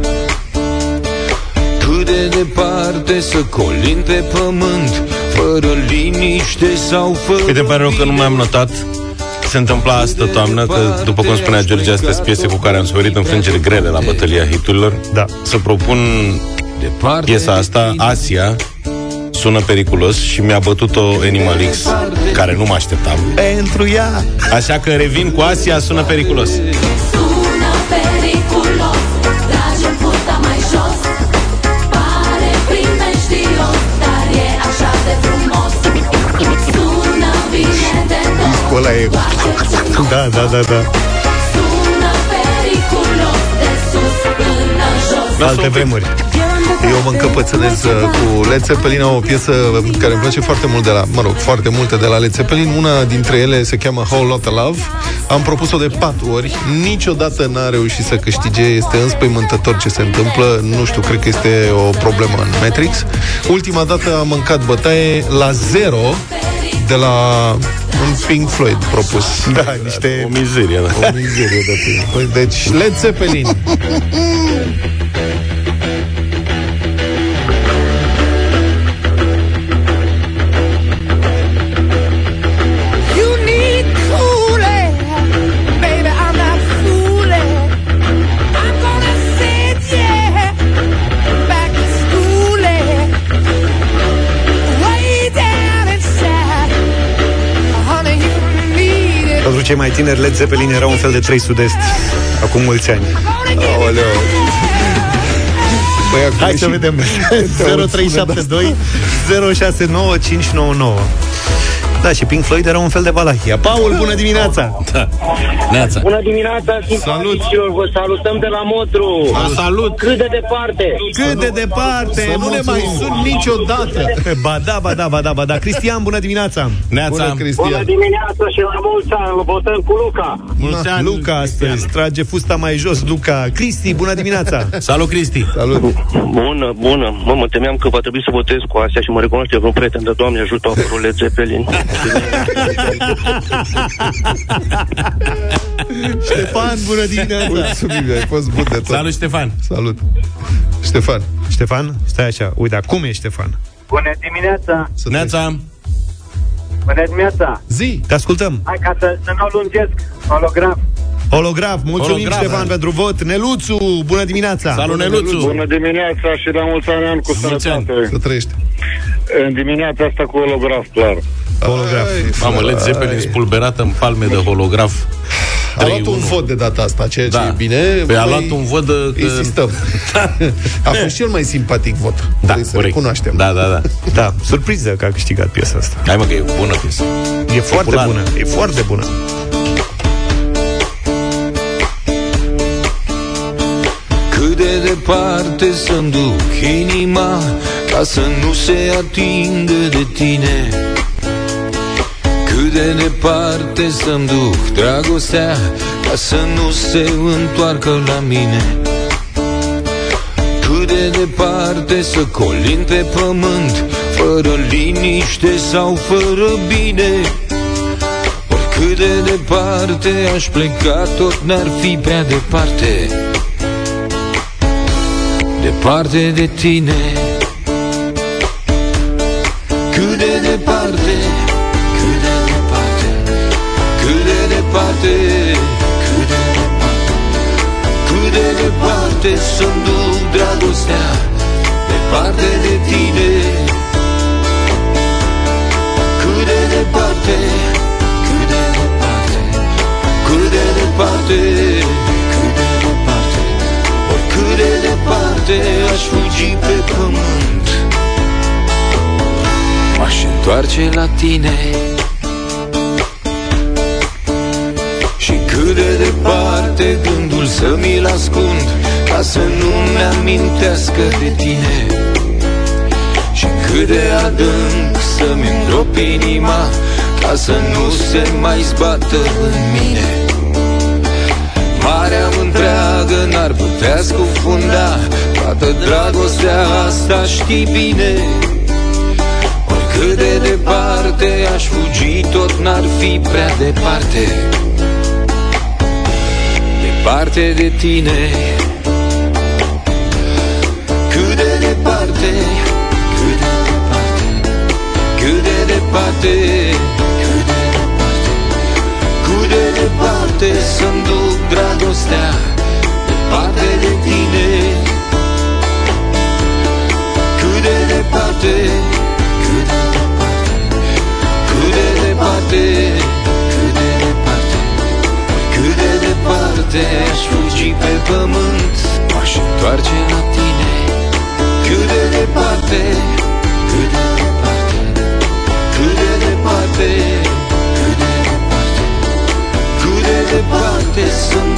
Cât de departe să colin pe pământ Fără liniște sau fără Uite, îmi pare rău că nu mi-am notat se întâmpla asta toamnă, că, după cum spunea George, astea sunt piese cu care am suferit înfrângeri grele la bătălia hiturilor. Da. Să propun Departe piesa de asta, tine. Asia, sună periculos și mi-a bătut-o Animal X, care nu mă așteptam. Pentru ea. Așa că revin cu Asia, sună periculos. Sună periculos Tragem fusta mai jos Pare primejdios Dar e așa de frumos Sună bine de tot Discul ăla e- Da, da, da, da. Sună periculos De sus până jos Alte vremuri. Eu mă încăpățânez uh, cu Led Zeppelin, au o piesă care îmi place foarte mult de la, mă rog, foarte multe de la Led Zeppelin. Una dintre ele se cheamă Whole Lotta Love. Am propus-o de patru ori. Niciodată n-a reușit să câștige. Este înspăimântător ce se întâmplă. Nu știu, cred că este o problemă în Matrix. Ultima dată am mâncat bătaie la zero de la un Pink Floyd propus. Da, niște... O mizerie, da. O mizerie de Pink Floyd. Deci, Led Zeppelin. cei mai tineri, Led Zeppelin era un fel de 3 sud-est. Acum mulți ani. Aoleu. Păi, acum Hai și- să vedem. Te aud 0372 069599. Da, și Pink Floyd era un fel de Valahia. Paul, bună dimineața! Neața. Bună dimineața, simpaticilor, vă salutăm de la Motru. Salut! Cât de departe? Cât de departe! Nu ne mai sun niciodată! Ba da, ba da, ba da, ba da. Cristian, bună dimineața! Neața. Bună, Bună Cristian. dimineața și la mulți ani, îl votăm cu Luca. Mulți ani, Luca astăzi trage fusta mai jos, Luca. Cristi, bună dimineața! Salut, Cristi! Salut. Bună, bună. Mă, mă temeam că va trebui să votez cu astea și mă recunoaște vreun prieten de Doamne ajută apărul Led Zeppelin. Ștefan, bună dimineața! Mulțumim, ai fost bun de tot. Salut, Ștefan! Salut. Ștefan. Ștefan, stai așa. Uite, cum e Ștefan? Bună dimineața, Să Neața! bună dimineața. Zi. Te ascultăm. Hai ca să, să nu o lungesc, holograf. Holograf, mulțumim Holograf, Ștefan da. pentru vot. Neluțu, bună dimineața! Salut, Neluțu! Bună dimineața și la mulți ani an cu Mulți ani. sănătate. Să trăiești. În dimineața asta cu holograf, clar. Holograf. Mamă, Led Zeppelin spulberată în palme de holograf. A luat 3-1. un vot de data asta, ceea ce Da. e bine. Păi a Voi luat un vot de... că- Insistăm. a fost și el mai simpatic vot. Da, Trebuie să corect. recunoaștem. Da, da, da. Da, surpriză că a câștigat piesa asta. Hai mă că e bună piesă. E foarte Populară. bună, e foarte bună. De departe să-mi duc inima Ca să nu se atingă de tine. Cât de departe să-mi duc dragostea Ca să nu se întoarcă la mine. Cât de departe să colin pe pământ Fără liniște sau fără bine. Oricât de departe aș pleca Tot n-ar fi prea departe Departe de tine. Cât de departe Cât de departe Cât de departe Cât de departe Cât de departe Să-mi duc dragostea Departe de tine aș fugi pe pământ. M-aș întoarce la tine. Și cât de departe gândul să mi-l ascund Ca să nu-mi amintească de tine. Și cât de adânc să-mi îngrop inima Ca să nu se mai zbată în mine întreagă n-ar putea scufunda Toată dragostea asta știi bine. Oricât de departe aș fugi Tot n-ar fi prea departe. Departe de tine. Cât de departe Cât de departe Cât de departe Cât de departe. Cât de departe să-mi duc dragostea Departe de tine. Cât de departe Cât de departe Cât de departe Cât de departe Cât de departe Aș fugi pe pământ. M-aș întoarce la tine. Cât de departe Cât de departe Cât de departe Cât de departe cât de departe să-mi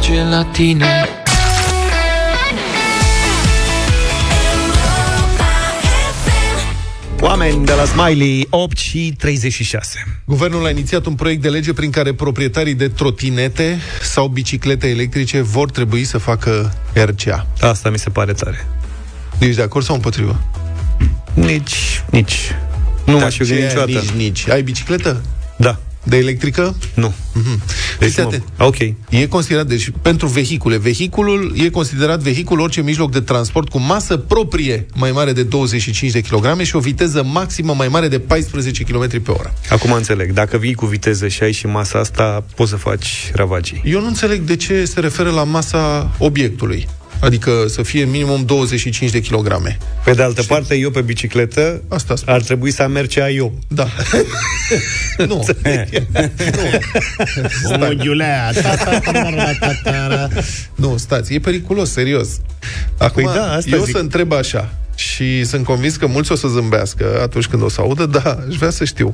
întoarce la tine Oameni de la Smiley, 8 și 36. Guvernul a inițiat un proiect de lege prin care proprietarii de trotinete sau biciclete electrice vor trebui să facă RCA. Asta mi se pare tare. Ești de acord sau împotrivă? Nici, nici. Nu Dar m-aș fi ce gândit aia niciodată. Nici, nici. Ai bicicletă? Da. De electrică? Nu. Mhm. Deci, Fiți mă, atent. ok. E considerat, deci pentru vehicule, vehiculul e considerat vehicul orice mijloc de transport cu masă proprie mai mare de 25 de kg și o viteză maximă mai mare de 14 km pe oră. Acum înțeleg. Dacă vii cu viteză și ai și masa asta, poți să faci ravagii. Eu nu înțeleg de ce se referă la masa obiectului. Adică să fie minimum 25 de kilograme. Pe de altă parte, eu pe bicicletă Asta spun. ar trebui să am merge eu. Da. nu. Unghiulea, Nu, stați, e periculos, serios. Acum, Păi da, asta eu zic. să întreb așa, și sunt convins că mulți o să zâmbească atunci când o să audă, da, aș vrea să știu.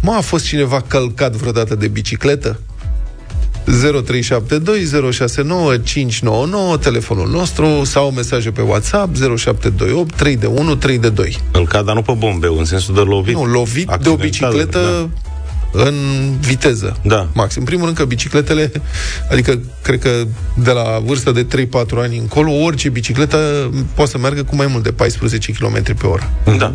Mă, a fost cineva călcat vreodată de bicicletă? 0372069599 telefonul nostru sau mesaje pe WhatsApp 0728 3 de 1 3 de 2. Îl cad, dar nu pe bombe, în sensul de lovit. Nu, lovit de o Accidental, bicicletă în viteză. Da. Maxim. În primul rând că bicicletele, adică cred că de la vârsta de 3-4 ani încolo, orice bicicletă poate să meargă cu mai mult de 14 km pe oră. Da.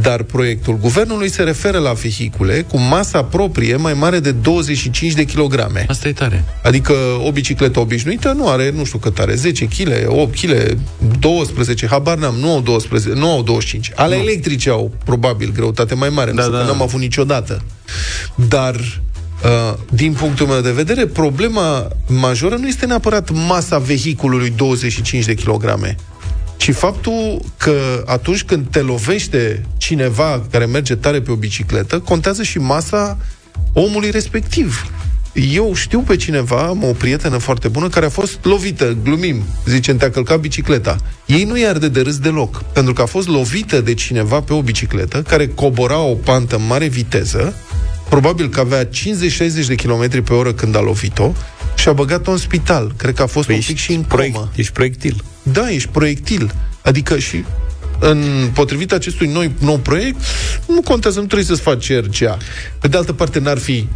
Dar proiectul guvernului se referă la vehicule cu masa proprie mai mare de 25 de kilograme. Asta e tare. Adică o bicicletă obișnuită nu are, nu știu cât are, 10 kg, 8 kg, 12, habar n-am, nu au 12, nu au 25. Ale electrice au probabil greutate mai mare, Da, nu știu da, că da. n-am avut niciodată. Dar Uh, din punctul meu de vedere, problema majoră nu este neapărat masa vehiculului 25 de kilograme, ci faptul că atunci când te lovește cineva care merge tare pe o bicicletă, contează și masa omului respectiv. Eu știu pe cineva, am o prietenă foarte bună, care a fost lovită, glumim, zicem, te-a călcat bicicleta. Ei nu i-ar de de râs deloc, pentru că a fost lovită de cineva pe o bicicletă care cobora o pantă în mare viteză, probabil că avea 50-60 de km pe oră când a lovit-o și a băgat-o în spital. Cred că a fost păi un pic și în proiect, comă. ești proiectil. Da, ești proiectil. Adică și în potrivit acestui noi, nou proiect, nu contează, nu trebuie să-ți faci RCA. Pe de altă parte, n-ar fi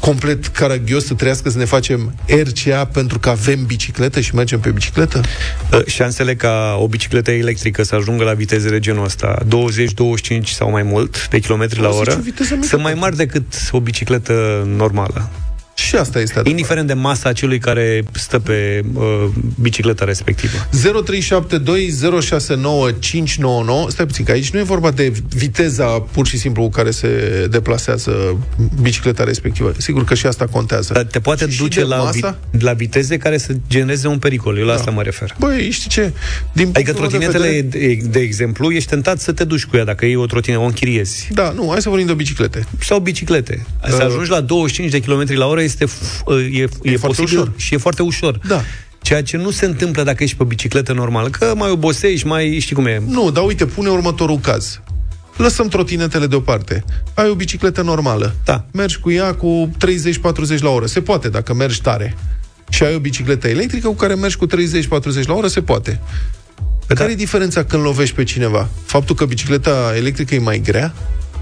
complet caragios să trăiască să ne facem RCA pentru că avem bicicletă și mergem pe bicicletă? Uh, Șansele ca o bicicletă electrică să ajungă la viteze de genul ăsta, 20, 25 sau mai mult pe kilometri la O, zice, oră, o viteză mică, sunt mai mari decât o bicicletă normală. Și asta este adevărat. Indiferent de masa celui care stă pe uh, bicicleta respectivă. 0372069599 Stai puțin, că aici nu e vorba de viteza pur și simplu cu care se deplasează bicicleta respectivă. Sigur că și asta contează. Dar te poate Și duce de la, masa? vi- la viteze care să genereze un pericol. Eu la asta mă refer. Băi, știi ce? Din Adică punctul meu de trotinetele, vedere- de, de exemplu, ești tentat să te duci cu ea dacă iei o trotinetă, o închiriezi. Da, nu, hai să vorbim de biciclete. Sau biciclete. Să Uh, ajungi la 25 de km la oră este, f- e, e, e foarte posibil ușor. și e foarte ușor. Da. Ceea ce nu se întâmplă dacă ești pe bicicletă normală, că mai obosești, mai știi cum e. Nu, dar uite, pune următorul caz. Lăsăm trotinetele deoparte. Ai o bicicletă normală. Da. Mergi cu ea cu 30-40 la oră. Se poate dacă mergi tare. Și ai o bicicletă electrică cu care mergi cu 30-40 la oră, se poate. Da. Care e diferența când lovești pe cineva? Faptul că bicicleta electrică e mai grea?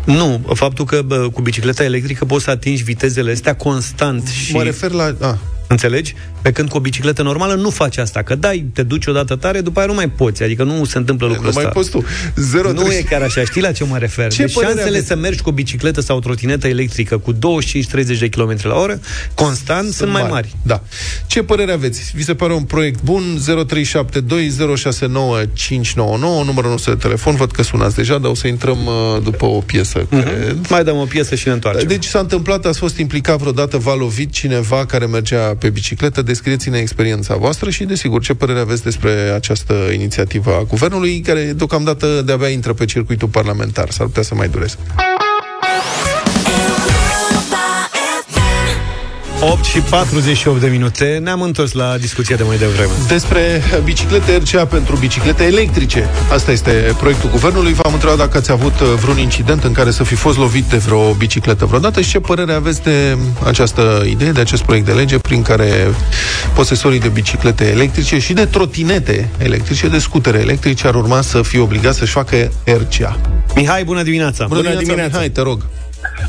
Nu, faptul că bă, cu bicicleta electrică poți să atingi vitezele astea constant și... Mă refer la... A, Înțelegi? Pe când cu o bicicletă normală nu faci asta. Că dai, te duci odată tare, după aia nu mai poți. Adică nu se întâmplă lucrul nu mai ăsta. poți tu. 0, Nu e chiar așa, știi la ce mă refer? Ce deci părere șansele aveți? să mergi cu o bicicletă sau o trotinetă electrică cu 25-30 de km la oră, constant, sunt, mai mari. Da. Ce părere aveți? Vi se pare un proiect bun? 0372069599, numărul nostru de telefon. Văd că sunați deja, dar o să intrăm uh, după o piesă, Mhm. cred. Mai dăm o piesă și ne întoarcem. Deci s-a întâmplat, ați fost implicat vreodată, v-a lovit cineva care mergea pe bicicletă, descrieți-ne experiența voastră și, desigur, ce părere aveți despre această inițiativă a Guvernului, care deocamdată de-abia intră pe circuitul parlamentar, s-ar putea să mai dureze. 8 și 48 de minute. Ne-am întors la discuția de mai devreme. Despre biciclete RCA pentru biciclete electrice. Asta este proiectul guvernului. V-am întrebat dacă ați avut uh, vreun incident în care să fi fost lovit de vreo bicicletă vreodată și ce părere aveți de această idee, de acest proiect de lege prin care posesorii de biciclete electrice și de trotinete electrice, de scutere electrice ar urma să fie obligați să-și facă RCA. Mihai, bună dimineața! Bună, dimineața, Mihai, te rog.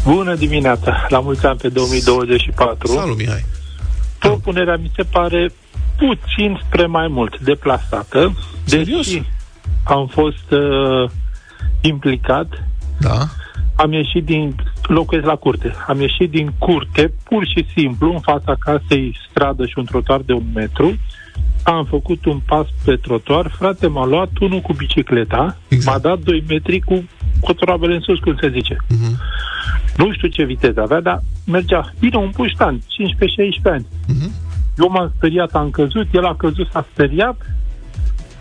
Bună dimineața! La mulți ani pe 2024. Salut, Mihai. Propunerea mi se pare puțin spre mai mult deplasată. Serios? Deși am fost uh, implicat, Da. am ieșit din... locuiesc la curte. Am ieșit din curte, pur și simplu, în fața casei stradă și un trotuar de un metru. Am făcut un pas pe trotuar, frate m-a luat unul cu bicicleta, Exact. m-a dat 2 metri cu cotroabele în sus, cum se zice. Mhm. Nu știu ce viteză avea, dar mergea. Bine, un puștan, 15-16 ani. Mhm. Eu m-am speriat, am căzut, el a căzut, s-a speriat.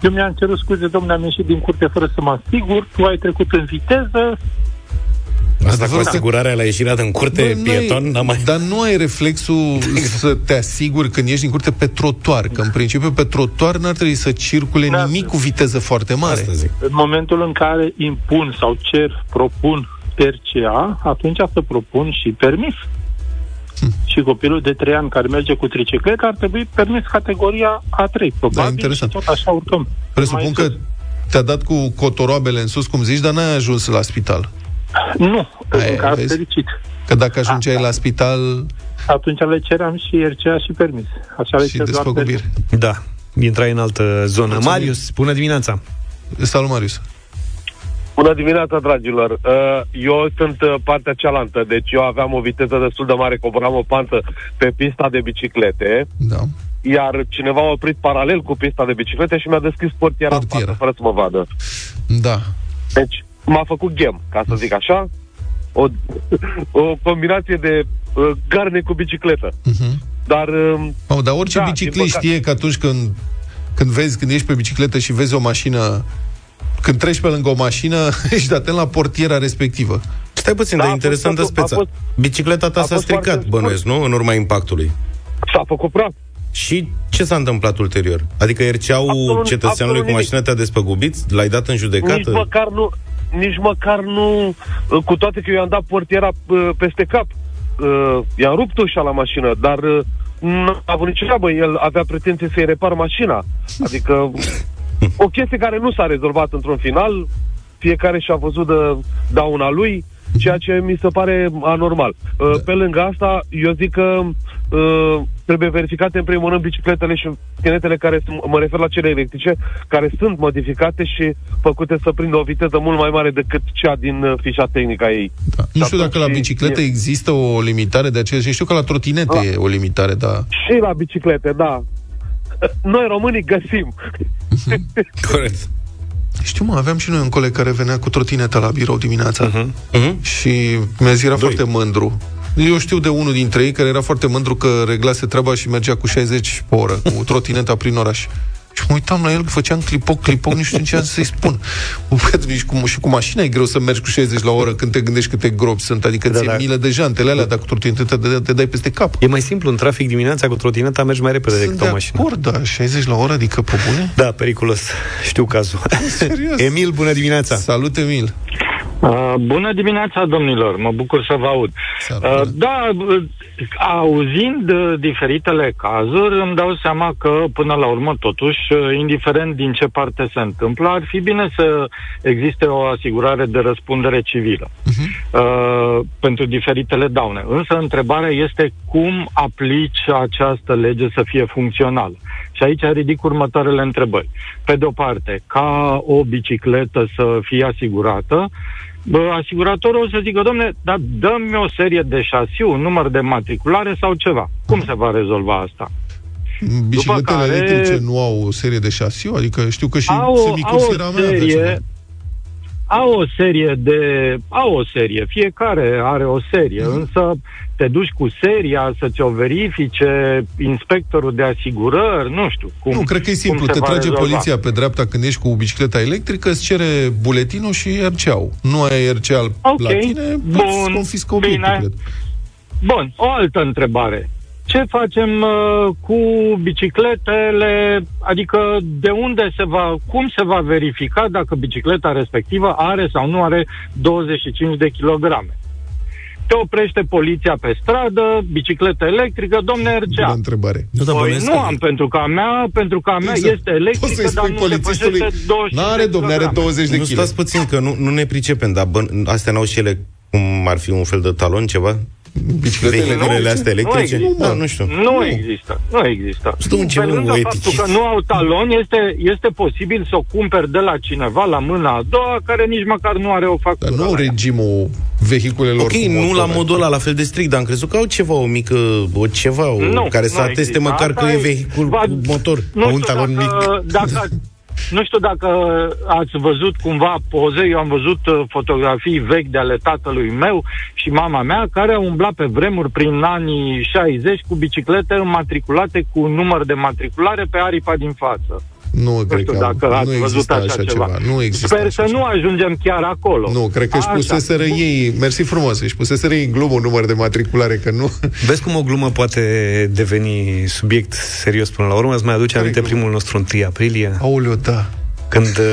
Eu mi-am cerut scuze, domnule, am ieșit din curte fără să mă asigur, tu ai trecut în viteză, Asta cu Adevărul că- asigurarea la ieșirea din curte, Bă, n-ai- pieton, n-am mai... Dar nu ai reflexul să te asiguri când ești din curte pe trotuar, că în principiu pe trotuar n-ar trebui să circule Da. nimic cu viteză foarte mare. Asta zic. în momentul în care impun sau cer, propun RCA, atunci să propun și permis. Hm. Și copilul de 3 ani care merge cu tricicletă ar trebui permis categoria A3, probabil, Da, interesant. și tot așa urcăm. Presupun Mai că sus. te-a dat cu cotoroabele în sus, cum zici, dar n-ai ajuns la spital. Nu, Aia, în caz vezi? fericit. Că dacă ajungeai la spital Atunci le ceream și RCA și permis. Așa le și cer doar despăgubiri. permis. Da, intrai în altă zonă. Mulțumim. Marius, bună dimineața! Salut, Marius. Bună dimineața, dragilor! Uh, Eu sunt uh, partea cealaltă, deci eu aveam o viteză destul de mare, coboram o pantă pe pista de biciclete, Da. iar cineva a oprit paralel cu pista de biciclete și mi-a deschis portiera, în față, fără să mă vadă. Da. Deci m-a făcut ghem, ca să zic așa, o, o combinație de uh, garne cu bicicletă. Mhm. Dar... Uh, Oh, dar orice da, da, din biciclist păcate- știe că atunci când, când vezi, când ești pe bicicletă și vezi o mașină, când treci pe lângă o mașină, ești atent la portiera respectivă. Stai puțin, Da, dar a interesantă fost- a speța. fost- Bicicleta ta a s-a fost stricat, foarte bănuiesc, nu? În urma impactului. S-a făcut praf. Și ce s-a întâmplat ulterior? Adică RCA-ul Absolut- cetățeanului absolut cu mașina te-a despăgubit? L-ai dat în judecată? Nici măcar nu, nici măcar nu, uh, cu toate că eu i-am dat portiera uh, peste cap, uh, i-am rupt ușa la mașină, dar uh, nu a avut nicio treabă, el avea pretenție să-i repar mașina. Adică o chestie care nu s-a rezolvat într-un final, fiecare și-a văzut de dauna lui, ceea ce mi se pare anormal. Uh, Pe lângă asta, eu zic că uh, trebuie verificate în primul rând bicicletele și tinetele care sunt, mă refer la cele electrice, care sunt modificate și făcute să prindă o viteză mult mai mare decât cea din uh, fișa tehnică a ei. Da. Nu știu atunci dacă la e- biciclete e- există o limitare de aceeași. Știu că la trotinete Ah. e o limitare, da. Și la biciclete, da. Noi românii găsim. Corect. Știu, mă, aveam și noi un coleg care venea cu trotineta la birou dimineața Mhm. uh-huh. și mi-a zis, era foarte mândru. Eu știu de unul dintre ei care era foarte mândru că reglase treaba și mergea cu 60 pe oră, cu trotineta prin oraș. Și mă uitam la el, că făceam clipoc, clipoc, nu știu ce să-i spun. Că nici cu, și cu mașina e greu să mergi cu 60 la oră când te gândești câte gropi sunt, adică da, ți-e da. milă de jantele alea, dacă cu trotineta te, te dai peste cap. E mai simplu în trafic dimineața cu trotineta mergi mai repede Sunt decât de o mașină. acord, da, 60 la oră, adică pe bune? Da, periculos. Știu cazul. Serios. Emil, bună dimineața! Salut, Emil! Uh, bună dimineața, domnilor! Mă bucur să vă aud. Uh, da, uh, auzind uh, diferitele cazuri, îmi dau seama că, până la urmă, totuși, uh, indiferent din ce parte se întâmplă, ar fi bine să existe o asigurare de răspundere civilă uh, pentru diferitele daune. Însă, întrebarea este cum aplici această lege să fie funcțională. Și aici ridic următoarele întrebări. Pe de o parte, ca o bicicletă să fie asigurată, bă, asiguratorul o să zică, domne, dar dă-mi o serie de șasiu, un număr de matriculare sau ceva. Cum se va rezolva asta? Bicicletele care- electrice nu au o serie de șasiu? Adică știu că și au, au semicursiera o mea avea ceva. serie, au o serie de... Au o serie, fiecare are o serie, Mhm. însă te duci cu seria să ți-o verifice inspectorul de asigurări, nu știu cum Nu, cred că e cum simplu. se Te va trage rezolva. poliția pe dreapta când ești cu bicicleta electrică, îți cere buletinul și RCA-ul. Nu ai RCA Ok, la tine, bun, îți confiscă obiectul, bine. cred. Bun, o altă întrebare. Ce facem uh, cu bicicletele, adică de unde se va, cum se va verifica dacă bicicleta respectivă are sau nu are 25 de kilograme? Te oprește poliția pe stradă, bicicletă electrică, domne RCA. Bună întrebare. Nu, dar Păi bănuiesc nu că- am, pentru că a mea, pentru că a mea Exact. este Poți electrică, să-i dar spui nu se polițistului, pășește 25 "N-are, de domne, are kilograme." 20 de Nu kg. stați puțin, că nu, nu ne pricepem, dar bă, astea n-au și ele cum ar fi un fel de talon, ceva? Bicicletele Vehiculele electrice? astea electrice? Nu există. da, nu știu. Nu, există. Nu există. Stă un Pe ceva lângă o faptul etichetă. că nu au talon, este, este posibil să o cumperi de la cineva la mâna a doua, care nici măcar nu are o factură. Dar nu au la ea. regimul vehiculelor Ok, cu nu motor, la adică. modul ăla la fel de strict, dar am crezut că au ceva, o mică, o ceva, o, Nu, care să nu ateste există. măcar Asta că e e- vehicul va- cu motor, Nu un știu talon mic. dacă, dacă, nu știu dacă ați văzut cumva poze, eu am văzut uh, fotografii vechi de ale tatălui meu și mama mea, care au umblat pe vremuri prin anii 60 cu biciclete înmatriculate cu un număr de matriculare pe aripa din față. Nu, Nu cred știu că dacă nu ați văzut există așa, așa ceva. ceva. Nu există Sper așa să nu ajungem chiar acolo. Nu, cred că își Așa. puseseră ei, mersi frumos, își puseseră ei în glumă un număr de matriculare, că nu... Vezi cum o glumă poate deveni subiect serios până la urmă? Îți mai aduce aminte primul nostru 1 aprilie? Aoleu, da. Când uh,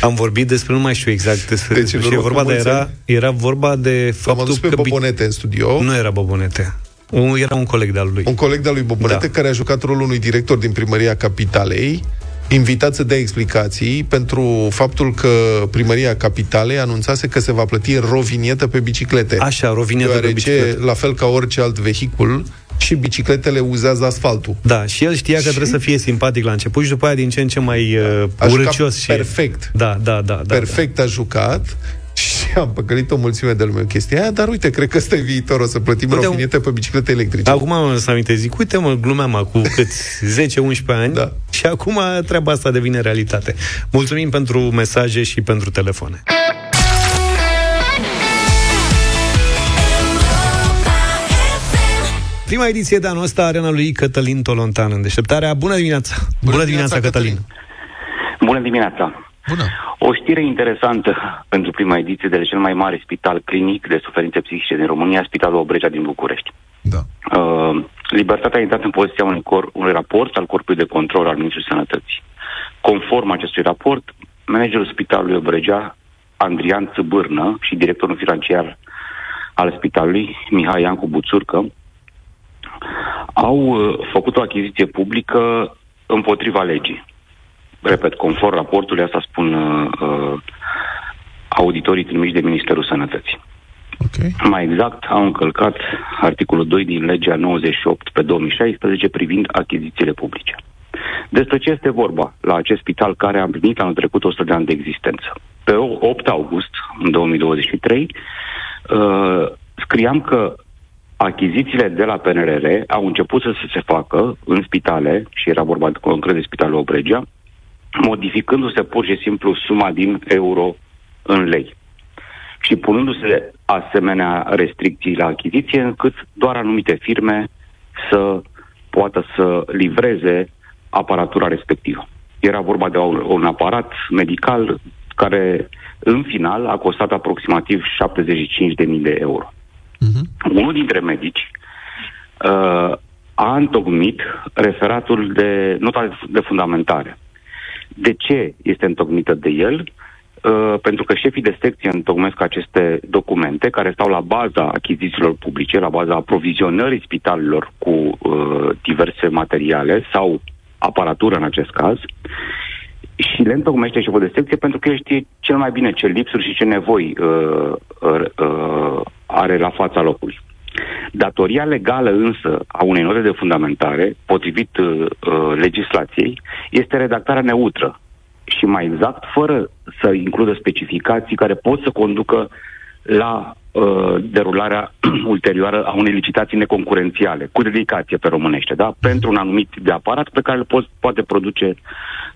am vorbit despre, nu mai știu exact despre, Deci, despre în ce e urmă cu vorba, dar mulți era, ani- era vorba de Am faptul adus pe că... bi- Bobonete în studio. Nu era Bobonete. Un, era un coleg de-al lui. Un coleg de-al lui Bobonete Da. care a jucat rolul unui director din primăria Capitalei invitat să dea explicații pentru faptul că primăria capitalei anunțase că se va plăti rovinietă pe biciclete. Așa, rovinietă pe deoarece, biciclete. la fel ca orice alt vehicul, și bicicletele uzează asfaltul. Da, și el știa că trebuie să fie simpatic la început și după aia din ce în ce mai uh, A jucat urâcios. Și... perfect. Da, da, da. da Perfect a jucat și am păcălit o mulțime de lume în chestia aia, dar uite, cred că ăsta e viitor, o să plătim Uite, rovinete pe biciclete electrice. Acum am să aminte, zic, uite mă, glumeam acum câți 10-11 ani da. și acum treaba asta devine realitate. Mulțumim pentru mesaje și pentru telefoane. Prima ediție de anul ăsta, arena lui Cătălin Tolontan în deșteptarea. Bună dimineața! Bună, Bună dimineața, Cătălin! Bună dimineața! Bună! O știre interesantă pentru prima ediție de la cel mai mare spital clinic de suferințe psihice din România, Spitalul Obregea din București. Da. Uh, Libertatea a intrat în poziția unui, cor, unui raport al Corpului de Control al Ministrului Sănătății. Conform acestui raport, managerul Spitalului Obregea, Andrian Țăbârnă și directorul financiar al spitalului, Mihai Iancu Buțurcă, au uh, făcut o achiziție publică împotriva legii. Repet, conform raportului, asta spun uh, uh, auditorii trimiși de Ministerul Sănătății. Okay. Mai exact, au încălcat articolul 2 din legea 98 pe 2016 privind achizițiile publice. Despre ce este vorba la acest spital care a împlinit anul trecut 100 de ani de existență? Pe 8 august, în 2023, uh, scriam că achizițiile de la PNRR au început să se facă în spitale, și era vorba de concret de Spitalul Obregea, modificându-se pur și simplu suma din euro în lei și punându-se asemenea restricții la achiziție încât doar anumite firme să poată să livreze aparatura respectivă. Era vorba de un, un aparat medical care în final a costat aproximativ 75.000 de euro. Uh-huh. Unul dintre medici uh, a întocmit referatul de nota de fundamentare. De ce este întocmită de el? Uh, pentru că șefii de secție întocmesc aceste documente care stau la baza achizițiilor publice, la baza aprovizionării spitalelor cu uh, diverse materiale sau aparatură în acest caz și le întocmește șeful de secție pentru că el știe cel mai bine ce lipsuri și ce nevoi uh, uh, uh, are la fața locului. Datoria legală însă a unei note de fundamentare, potrivit uh, uh, legislației, este redactarea neutră și mai exact fără să includă specificații care pot să conducă la uh, derularea ulterioară a unei licitații neconcurențiale, cu dedicație pe românește, da? pentru un anumit tip de aparat pe care îl po- poate produce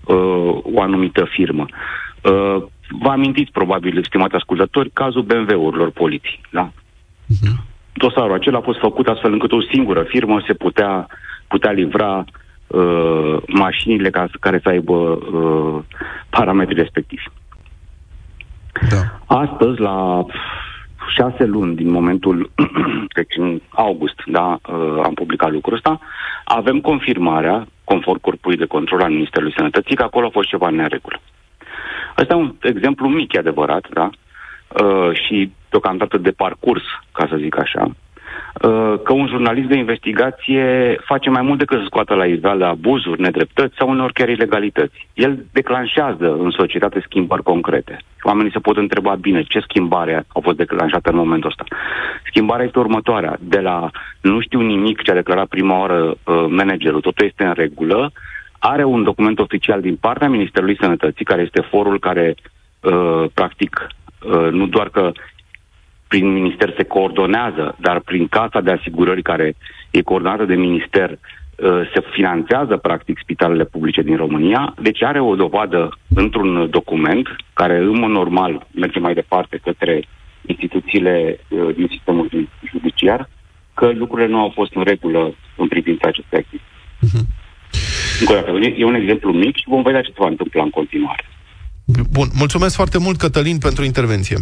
uh, o anumită firmă. Uh, vă amintiți probabil, stimați ascultători, cazul BMW-urilor poliții, da? Uh-huh. Dosarul acela a fost făcut astfel încât o singură firmă se putea, putea livra uh, mașinile ca, care să aibă uh, parametrii respectivi. Da. Astăzi, la șase luni din momentul, deci în august, da, uh, am publicat lucrul ăsta, avem confirmarea, conform Corpului de Control al Ministerului Sănătății, că acolo a fost ceva în neregulă. Asta e un exemplu mic, e adevărat, da? Uh, și deocamdată de parcurs, ca să zic așa, uh, că un jurnalist de investigație face mai mult decât să scoată la iveală abuzuri, nedreptăți sau uneori chiar ilegalități. El declanșează în societate schimbări concrete. Și oamenii se pot întreba bine ce schimbare a fost declanșată în momentul ăsta. Schimbarea este următoarea. De la nu știu nimic ce a declarat prima oară uh, managerul, totul este în regulă, are un document oficial din partea Ministerului Sănătății, care este forul care, uh, practic, uh, nu doar că prin minister se coordonează, dar prin Casa de Asigurări, care e coordonată de minister, uh, se finanțează, practic, spitalele publice din România. Deci are o dovadă într-un document care, în mod normal, merge mai departe către instituțiile uh, din sistemul ju- judiciar, că lucrurile nu au fost în regulă în privința acestei activități. Încă o dată, e un exemplu mic și vom vedea ce se va întâmpla în continuare. Bun, mulțumesc foarte mult, Cătălin, pentru intervenție.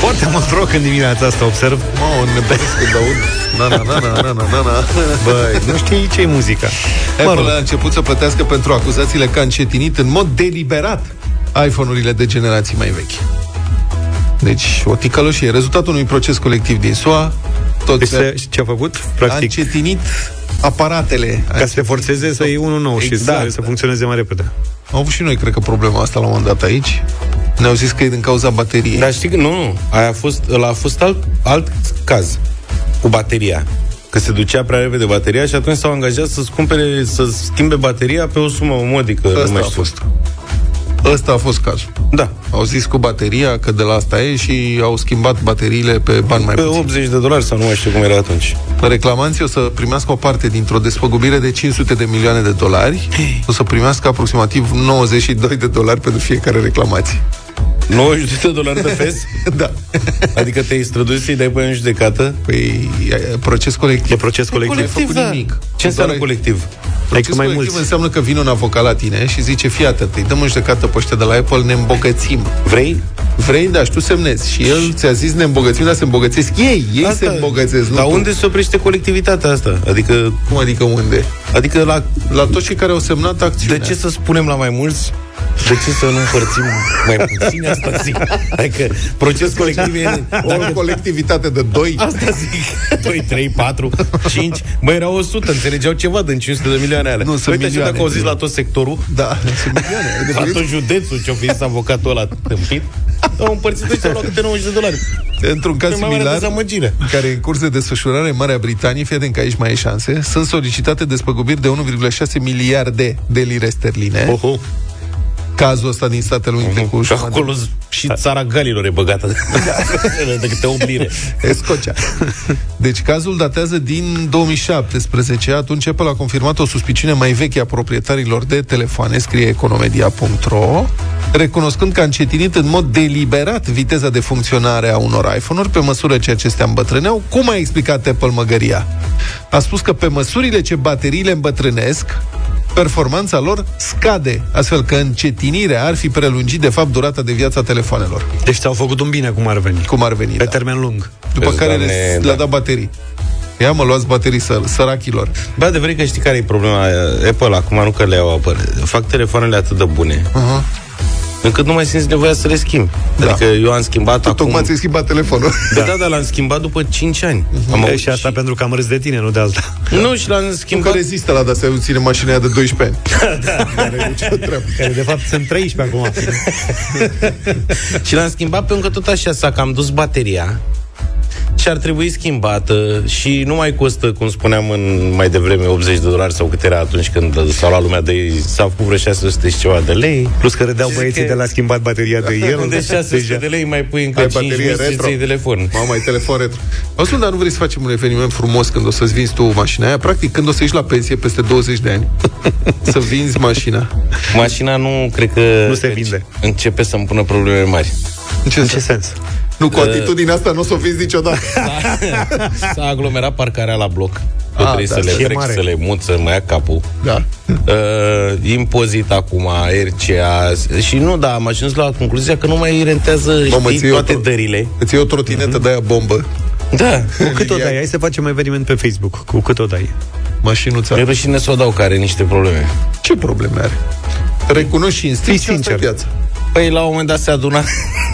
Foarte mult rock în dimineața asta, observ. Mă, nebunesc când aud. Na, na, na, na, na, na, na, na. Băi, nu știi ce-i muzica. Apple mă rog. a început să plătească pentru acuzațiile că a încetinit în mod deliberat iPhone-urile de generații mai vechi. Deci, o ticăloșie. Rezultatul unui proces colectiv din SUA Tot deci se, ce a făcut? Practic, a încetinit aparatele. ca să te forțeze să iei unul nou și Exact, să, să funcționeze mai repede. Am avut și noi, cred că, problema asta la un moment dat aici. Ne-au zis că e din cauza bateriei. Dar știi că nu, nu. Aia a fost, ăla a fost alt, alt caz cu bateria. Că se ducea prea repede bateria și atunci s-au angajat să-ți cumpere, să schimbe bateria pe o sumă modică. nu Ăsta mai a știu. fost. Ăsta a fost cazul. Da. Au zis cu bateria că de la asta e și au schimbat bateriile pe bani mai Pe puțin. 80 de dolari sau nu mai știu cum era atunci. Reclamanții o să primească o parte dintr-o despăgubire de 500 de milioane de dolari. O să primească aproximativ 92 de dolari pentru fiecare reclamație. 90 de dolari de fes? da. Adică te-ai străduit să-i dai pe în judecată? Păi, e proces colectiv. E proces colectiv. Nu ai făcut da. nimic. Ce înseamnă Doar ai- colectiv? Proces mai colectiv mulți. înseamnă că vine un avocat la tine și zice, fii atât, îi dăm în judecată pe ăștia de la Apple, ne îmbogățim. Vrei? Vrei, da, și tu semnezi. Și el ți-a zis ne îmbogățim, dar se îmbogățesc ei. Ei Asta- se îmbogățesc, nu Dar tu. unde se oprește colectivitatea asta? Adică, Cum adică unde? adică la... La toți cei care au semnat acțiunea. De ce să spunem la mai mulți? De ce să nu împărțim mai puțin? Asta zic. Adică proces colectiv e... O colectivitate de doi. Asta zic. 2, 3, 4, 5. Băi, erau 100, înțelegeau ceva din 500 de milioane alea. Nu, sunt Uite, și milioane. dacă au zis la tot sectorul, Da, sunt milioane. De la fapt, tot județul ce-o fi avocatul ăla tâmpit, au împărțit ăștia la câte 90 de dolari. Într-un caz Cea mai mare similar, dezamăgire. care e în curs de desfășurare în Marea Britanie, fie că aici mai e șanse, sunt solicitate despăgubiri de 1,6 miliarde de lire sterline. Oho. Cazul ăsta din Statele Unite cu Și acolo și țara Galilor e băgată de câte 8 lire. Escocea. Deci cazul datează din 2017. Atunci Apple a confirmat o suspiciune mai veche a proprietarilor de telefoane, scrie economedia.ro, recunoscând că a încetinit în mod deliberat viteza de funcționare a unor iPhone-uri pe măsură ce acestea îmbătrâneau. Cum a explicat Apple măgăria? A spus că pe măsurile ce bateriile îmbătrânesc, performanța lor scade, astfel că încetinirea ar fi prelungit, de fapt, durata de viață a telefoanelor. Deci ți-au făcut un bine cum ar veni. Cum ar veni, Pe da. termen lung. După Vezi, care Doamne, le, da. le-a dat baterii. Ia mă, luați baterii săr, sărachilor. Bă, adevărat că știi care e problema Apple acum, nu că le iau apă. Fac telefoanele atât de bune, Uh-huh. Încât nu mai simți nevoia să le schimbi. Da. Adică eu am schimbat Tu acum... tocmai ți-ai schimbat telefonul. Da, da, dar l-am schimbat după 5 ani. Am E, avut și asta pentru că am râs de tine, nu de alta. Nu, și l-am Nu că schimbat... rezistă la de-astea, nu ține mașina aia de 12 ani. Care de fapt sunt 13 acum. și l-am schimbat pentru că tot așa s-a cam dus bateria și ar trebui schimbată și nu mai costă, cum spuneam în mai devreme, 80 de dolari sau cât era atunci când s-a luat lumea de ei, s-a făcut vreo 600 și ceva de lei. Plus că râdeau Și băieții că- de la schimbat bateria de el. De 600 de lei mai pui încă Ai 5 baterie mii să retro. iei telefon. Mamă, ai telefon retro. Auzi, dar nu vrei să facem un eveniment frumos când o să-ți vinzi tu mașina aia? Practic, când o să ieși la pensie peste 20 de ani, să vinzi mașina. Mașina nu, cred că... Nu se vinde. Începe să-mi pună probleme mari. În ce, În ce sens? Nu, cu atitudinea asta nu o să o vinzi niciodată. S-a aglomerat parcarea la bloc. Eu Ah, trebuie da, să le și e trec, mare. să le mut, să mă ia capul. Da. Uh, impozit acum, RCA și nu, da, am ajuns la concluzia că nu mai rentează Mamă, știi, ți-e o toate tro- dările. Îți iei o trotinetă de aia bombă. Da. Cu cât o dai? Hai să facem eveniment pe Facebook. Cu cât o dai? Mașinuța. Mi-e rușine să o dau, care are niște probleme. Ce probleme are? Recunoști și instinct și asta e sincer. viața. Păi la un moment dat se aduna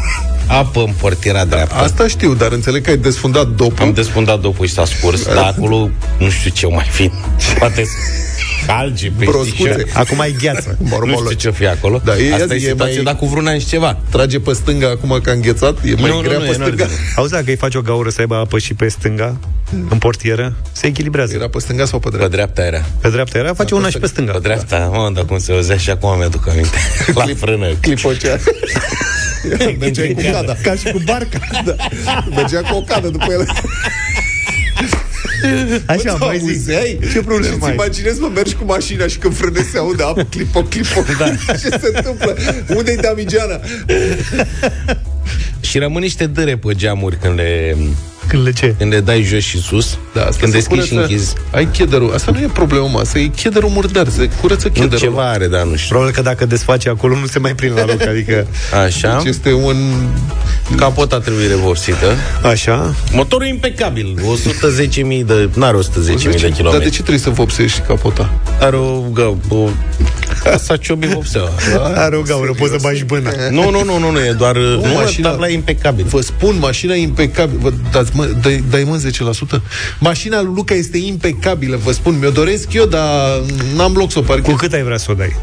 apă în portiera dreaptă. Asta știu, dar înțeleg că ai desfundat dopul. Am despundat dopul și s-a scurs, dar acolo nu știu ce mai fi. Poate alge, Broscuțe. peștișori. Acum ai gheață. Nu Mormolă. știu ce fi acolo. Da, e- Asta e, e situație, mai- dar cu vreun an și ceva. Trage pe stânga acum că a înghețat, e mai Nu, nu, grea nu, pe e în stânga. ordine. Auzi, dacă îi faci o gaură să aibă apă și pe stânga, în portieră, se echilibrează. Era pe stânga sau pe Pe dreapta? dreapta era. Pe dreapta era, face una și pe stânga. Pe dreapta, mă, dar cum se auzea și acum mi-aduc aminte. La frână. Clipocea. Mergea cu cada. Ca și cu barca. Da. Mergea cu o cadă după el. Așa, Bă, mai zi. auzeai? Ce problemă Și-ți ai? imaginezi, mă, mergi cu mașina și când frânezi se aude apă, clipo, clipo. Da. Ce se întâmplă? Unde-i Damigeana? Și rămân niște dâre pe geamuri când le, Când le ce? când le dai jos și sus. Da, asta când se deschizi și curăță- închizi. Ai chederul. Asta nu e problemă, mă. Asta e chederul murdar. Se curăță Nu, chederul. ceva are, dar nu știu. Probabil că dacă desface acolo nu se mai prind la loc, adică... Așa. Deci este un... Capota trebuie revopsită. Așa. Motorul e impecabil. 110.000 de... N-are 110.000 de Dar de kilometri. ce trebuie să vopsești capota? Are o, gă, o Casa Ciobi Vopseaua. Are o gaură, poți să bagi bâna. Nu, nu, nu, nu, nu, e doar... Nu, mașina- tabla e impecabil. Vă spun, mașina e impecabilă. Vă dați, mă, dai, dai mă 10%? Mașina lui Luca este impecabilă, vă spun. Mi-o doresc eu, dar n-am loc să o parchez. Cu cât ai vrea să o dai?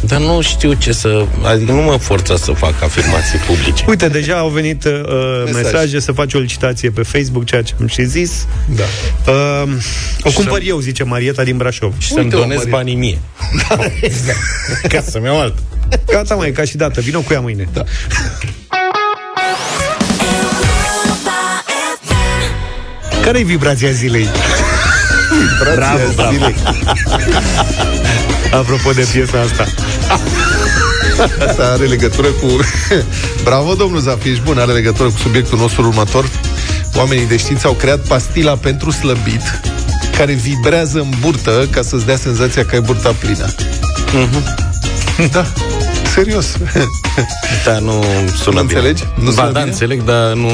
Dar nu știu ce să... Adică nu mă forța să fac afirmații publice. Uite, deja au venit uh, Mesaj. mesaje să faci o licitație pe Facebook, ceea ce am și zis. Da. Uh, o cumpăr eu, zice Marieta din Brașov. Și să-mi Uite-o, donez Maria. banii mie. Ca să-mi iau altă. Gata, mai ca și dată. Vino cu ea mâine. Da. Care-i vibrația zilei? Bravo, bravo. Zilei. Apropo de piesa asta. Asta are legătură cu... Bravo, domnul Zafiș, ești bun, are legătură cu subiectul nostru următor. Oamenii de știință au creat pastila pentru slăbit, care vibrează în burtă ca să-ți dea senzația că ai burta plină. Da, serios. Da, nu sună Nu bine. înțelegi? Nu ba, sună da, bine? înțeleg, dar nu...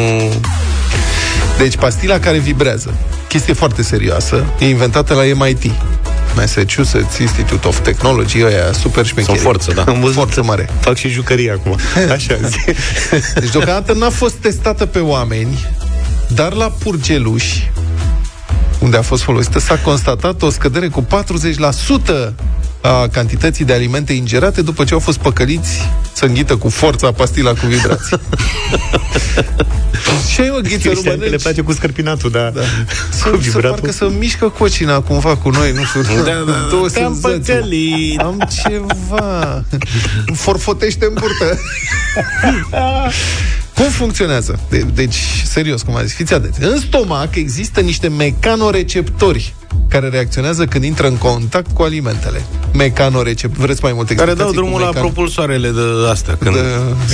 Deci, pastila care vibrează. Chestie foarte serioasă. E inventată la MIT. Massachusetts Institute of Technology, ăia super șmecheri. Sunt forță, da. Am văzut. Forță mare. Fac și jucărie acum. Așa zi. Deci deocamdată n-a fost testată pe oameni, dar la purgeluși, unde a fost folosită, s-a constatat o scădere cu 40% a cantității de alimente ingerate după ce au fost păcăliți să înghită cu forța pastila cu vibrații. și ai o ghiță, nu Cristian, că le mănânci. place cu scărpinatul, da. Da. Cu Să, să vibratul. parcă să mișcă cocina cumva cu noi, nu știu. Da, da, două te-am senzații. păcălit. Am ceva. Forfotește în burtă. Cum funcționează? De, deci, serios, cum am zis, fiți atenți. În stomac există niște mecanoreceptori care reacționează când intră în contact cu alimentele. Mecanoreceptori. Vreți mai multe Care dau explicații drumul cu la mecan- propulsoarele de astea. Când de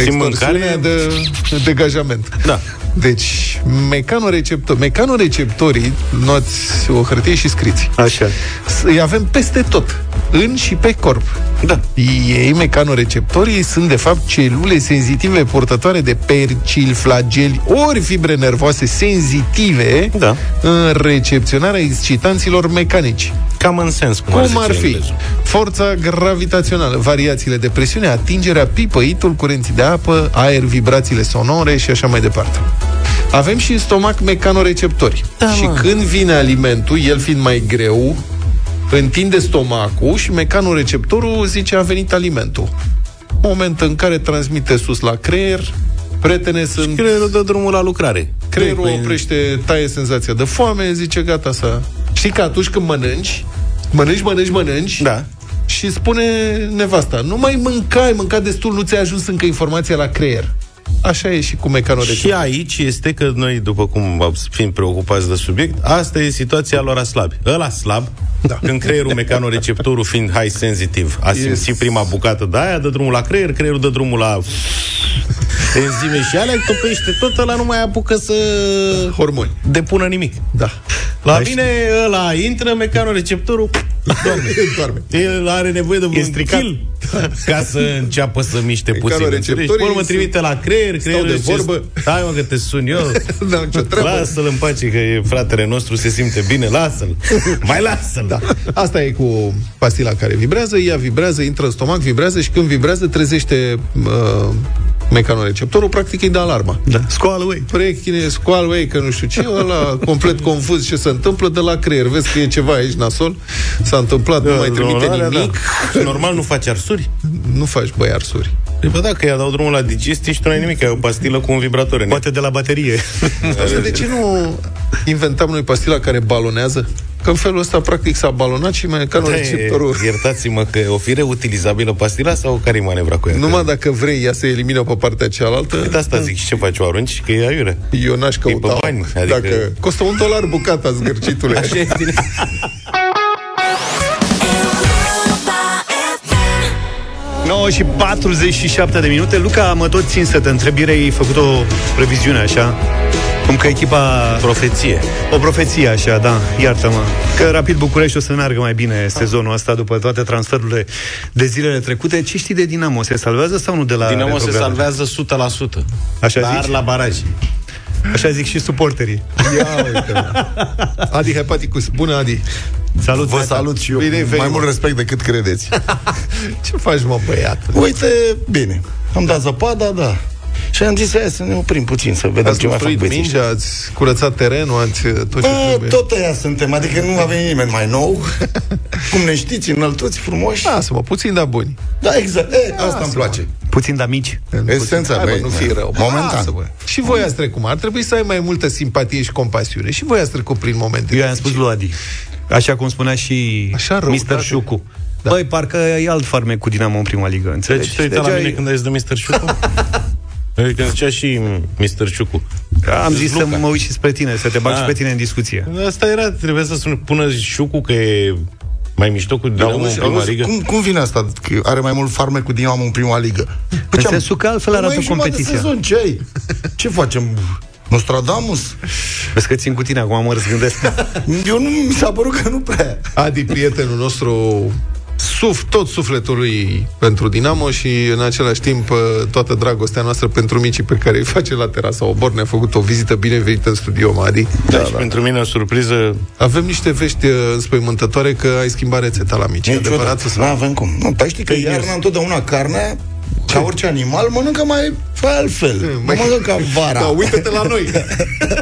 simt extorsiune, mâncare, de degajament. Da. Deci, mecanoreceptori. Mecanoreceptorii, luați o hârtie și scriți. Așa. S- Îi avem peste tot, în și pe corp. Da. Ei, mecanoreceptorii, sunt de fapt celule senzitive purtătoare de percil, flageli, ori fibre nervoase senzitive Da. în recepționarea excitanților mecanici. Cam în sens, cum, ar, Cum zice ar fi? englezul. Forța gravitațională, variațiile de presiune, atingerea pipăitul, curenții de apă, aer, vibrațiile sonore și așa mai departe. Avem și în stomac mecanoreceptori. Da, și mă. când vine alimentul, el fiind mai greu, întinde stomacul și mecanoreceptorul zice a venit alimentul. Moment în care transmite sus la creier, prietene sunt... Creierul dă drumul la lucrare. Creierul Păi, oprește, taie senzația de foame, zice gata să... Știi că atunci când mănânci, mănânci, mănânci, mănânci, Da. și spune nevasta, nu mai mâncai, ai mâncat destul, nu ți-a ajuns încă informația la creier. Așa e și cu mecanoreceptorul. Și aici este că noi, după cum fiind preocupați de subiect, asta e situația lor a slabi. Ăla slab, da. când creierul mecanoreceptorul fiind high sensitive, a simțit Yes. prima bucată de aia, dă drumul la creier, creierul dă drumul la enzime și alea, topește tot, ăla nu mai apucă să Hormoni. depună nimic. Da. La mine ăla intră, mecanoreceptorul doarme. Doarme. El are nevoie de un stricat. kill ca să înceapă să miște puțin. Mecanoreceptorii înțelegi? Până mă sunt- trimite la creier, creierul de zice, vorbă. Hai mă că te sun eu. Da, nicio treabă. Lasă-l în pace, că e fratele nostru, se simte bine, lasă-l. Mai lasă-l. Da. Asta e cu pastila care vibrează, ea vibrează, intră în stomac, vibrează și când vibrează trezește uh, mecanoreceptorul, practic îi dă alarma. Da. Scoală, ui. Prechine, scoală, ei, că nu știu ce, ăla complet confuz ce se întâmplă de la creier. Vezi că e ceva aici nasol, s-a întâmplat, nu mai trimite Alea, nimic. Da. Normal nu faci arsuri? Nu faci băi arsuri. Păi bă, da, că ea dau drumul la digestie și tu n-ai nimic, ai o pastilă cu un vibrator în ea. Poate de la baterie. Asta de ce nu inventam noi pastila care balonează? Că în felul ăsta, practic, s-a balonat și mecanoreceptorul... Da, e- Iertați-mă că o fi reutilizabilă pastila sau care e manevra cu ea? Numai dacă vrei, ea se elimină pe partea cealaltă. Uite asta zic, și ce faci, o arunci? Că e aiure. Eu n-aș pe căuta. bani, adică- Dacă costă un dolar bucata, zgârcitule. Așa e bine. 9 și 47 de minute. Luca, mă tot țin să te întreb, ieri ai făcut o previziune așa, cum că echipa... Profeție. O profeție așa, da, iartă-mă. Că Rapid București o să meargă mai bine sezonul ăsta după toate transferurile de zilele trecute. Ce știi de Dinamo? Se salvează sau nu de la Dinamo se retrogradare? salvează 100%. Așa dar zici? la baraj. Așa zic și suporterii. Ia uite. Adi Hepaticus. Bună, Adi. Salut, Vă Neața. salut și eu. Bine ai venit, mai mă. mult respect decât credeți. Ce faci, mă, băiat? Uite, bine. Am dat zăpada, da. Și am zis, hai să ne oprim puțin, să vedem Ați ce mai fac construit băieții. mingea, ați curățat terenul, ați uh, tot ce Bă, trebuie. tot ăia suntem, adică nu a venit nimeni mai nou. Cum ne știți, înăltuți, frumoși. Lasă-mă, puțin, dar buni. Da, exact. E, asta îmi place. Puțin de mici. Esența, Hai, bă, băi, nu fi rău. Momentan. Lasă-mă. Și voi ați trecut, mă. Ar trebui să ai mai multă simpatie și compasiune. Și voi ați trecut prin momente. Eu i-am spus lui Adi. Așa cum spunea și Așa rău, Mr. frate. Șucu. Da. Băi, parcă e alt farmec cu Dinamo în prima ligă, înțelegi? Deci te uita la Deja mine e- când ai zis de Mr. Șucu? Adică zicea și Mr. Șucu. Am zis să Luca. mă uit și spre tine, să te bag Ah. și pe tine în discuție. Asta era, trebuie să sun, pună Șucu că e mai mișto cu Da, Dinamo în auzi, prima auzi, ligă. cum, cum vine asta? Că are mai mult farme cu Dinamo în prima ligă. Păi În ce am- sensul că altfel Păi arată mai e jumătate de competiția. Sezon, ce ai? Ce facem? Nostradamus? Vezi că țin cu tine, acum mă răzgândesc. Eu nu mi s-a părut că nu prea. Adi, prietenul nostru, suf, tot sufletul lui pentru Dinamo și în același timp uh, toată dragostea noastră pentru micii pe care îi face la terasa Obor. Ne-a făcut o vizită binevenită în studio, mă, Adi. Da, și pentru mine o surpriză Avem niște vești uh, înspăimântătoare că ai schimbat rețeta la mici. E adevărat Niciodată. sau? Nu avem cum. Nu, dar știi că Fake news. iarna întotdeauna carnea ca orice animal, mănâncă mai altfel. Nu mănâncă ca vara. Da, uite-te la noi.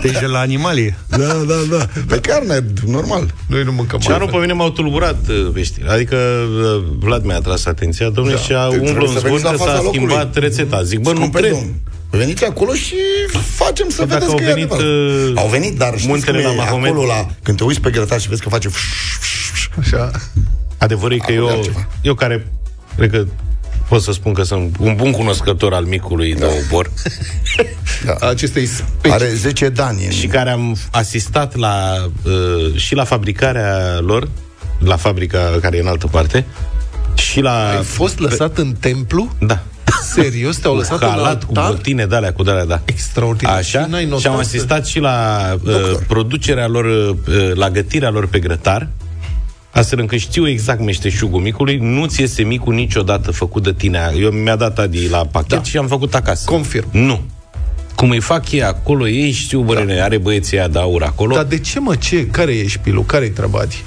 Deci de la animalie. Da, da, da. Pe carne, normal. Noi nu mâncăm Ce anul pe mine m-au tulburat uh, veștile. Adică uh, Vlad mi-a atras atenția, domnule, Da. și a Trebuie umblă în să veniți zvon la că fața s-a locului. schimbat rețeta. Zic, bă, nu Scumpe cred. domn. Veniți acolo și facem să Păi dacă vedeți au că e venit, adevărat. uh, Au venit, dar știți muntele cum e la Mahomet? acolo la... Când te uiți pe grătar și vezi că face... Așa. Adevărul e că Acolo e eu, altceva. eu care cred că pot să spun că sunt un bun cunoscător al micului da. de obor Da. Acestei specii. Are 10 dani. în- și care am asistat la uh, și la fabricarea lor, la fabrica care e în altă parte, și la... Ai fost lăsat în templu? Da. Serios? Te-au Cu lăsat în halat, cu altar? botine de alea, cu de alea, da. Extraordinar. Așa, Și n-ai și notat am să- asistat și la uh, producerea lor, uh, la gătirea lor pe grătar, astfel încât știu exact meșteșugul micului, nu ți iese micul niciodată făcut de tine. Eu mi-a dat Adi la pachet da. și am făcut acasă. Confirm. Nu. Cum îi fac ei acolo, ei știu, bă, da. are băieții ăia de aur acolo. Dar de ce, mă, ce? Care e șpilul? Care-i treaba, Adi?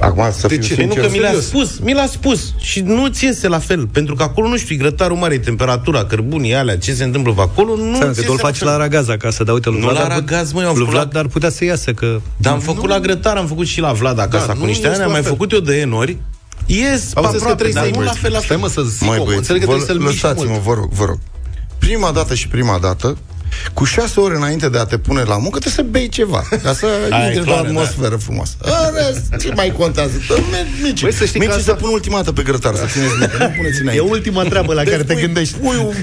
Acum să De fiu ce? Păi nu sincer. că mi l-a serios. spus, mi l-a spus și nu ți iese la fel, pentru că acolo nu știu, e grătarul mare, e temperatura, cărbunii alea, ce se întâmplă pe acolo, nu Seama ți că tu îl iese faci fel. la Aragaz acasă, dar uite, lui Nu Vlad la ar put- Aragaz, măi, am lui făcut Vlad la- ar putea să iasă, că... Dar am făcut la grătar, am făcut și la Vlad acasă, Da, cu nu niște ies ani, am la mai fel. făcut eu de N ori. Ies pe Auzi că aproape, trebuie dar să-i nu la fel, la Stai, fel. mă, să zic Mai omul. băieți, Înțeleg că vă, trebuie să-l miști lăsați-mă, mult. vă rog, vă rog. Prima dată și prima dată, cu șase ore înainte de a te pune la muncă, trebuie să bei ceva, ca să Aia e intri într-o clară, atmosferă frumoasă. În rest, ce mai contează? Dă, Mici, Băi, să știi mici că asta- să pun ultima dată pe grătar, să țineți minte, nu puneți E înainte. ultima treabă la Deci care te pui- gândești. Pui un,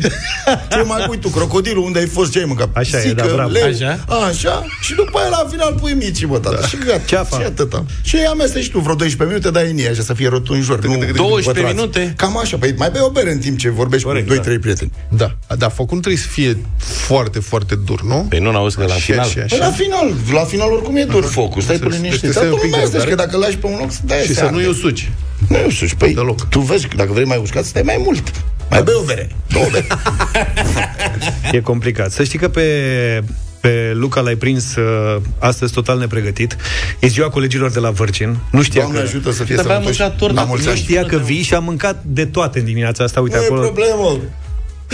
ce mai pui tu, crocodilul, unde ai fost, ce ai mâncat? Așa e, Sică, da, bravo. leu, Așa? așa, și după aia la final pui mici, bă, tata. Da. Și gata, Ceafa. și atâta. Și amesteci tu vreo 12 minute, dai în ea, așa, să fie rotunjor. Nu 12 pătrați. minute? Cam așa, păi mai bei o bere în timp ce vorbești Corect, cu 2-3 da. prieteni. Da, da, focul nu trebuie să fie foarte, foarte dur, nu? Păi nu, n-auzi că la Așa, final... așa, Păi la așa. final, la final oricum e dur focul, stai Să- pe deci liniște. trebuie Dar să ai tu un pic nu de mai că răbdare. dacă lași pe un loc, de Și să nu-i usuci. Nu eu suci, păi Deloc. tu vezi, că dacă vrei mai uscat, stai mai mult. Mai bei o bere, două bere. E complicat. Să știi că pe pe Luca l-ai prins uh, astăzi total nepregătit. E ziua colegilor de la Vârcin. Nu știa Doamne că... ajută să fie Dar am sănătoși. mâncat tortă. La mulți Nu ani. știa că vii și a mâncat de toate în dimineața asta. Uite Nu e acolo. problemă.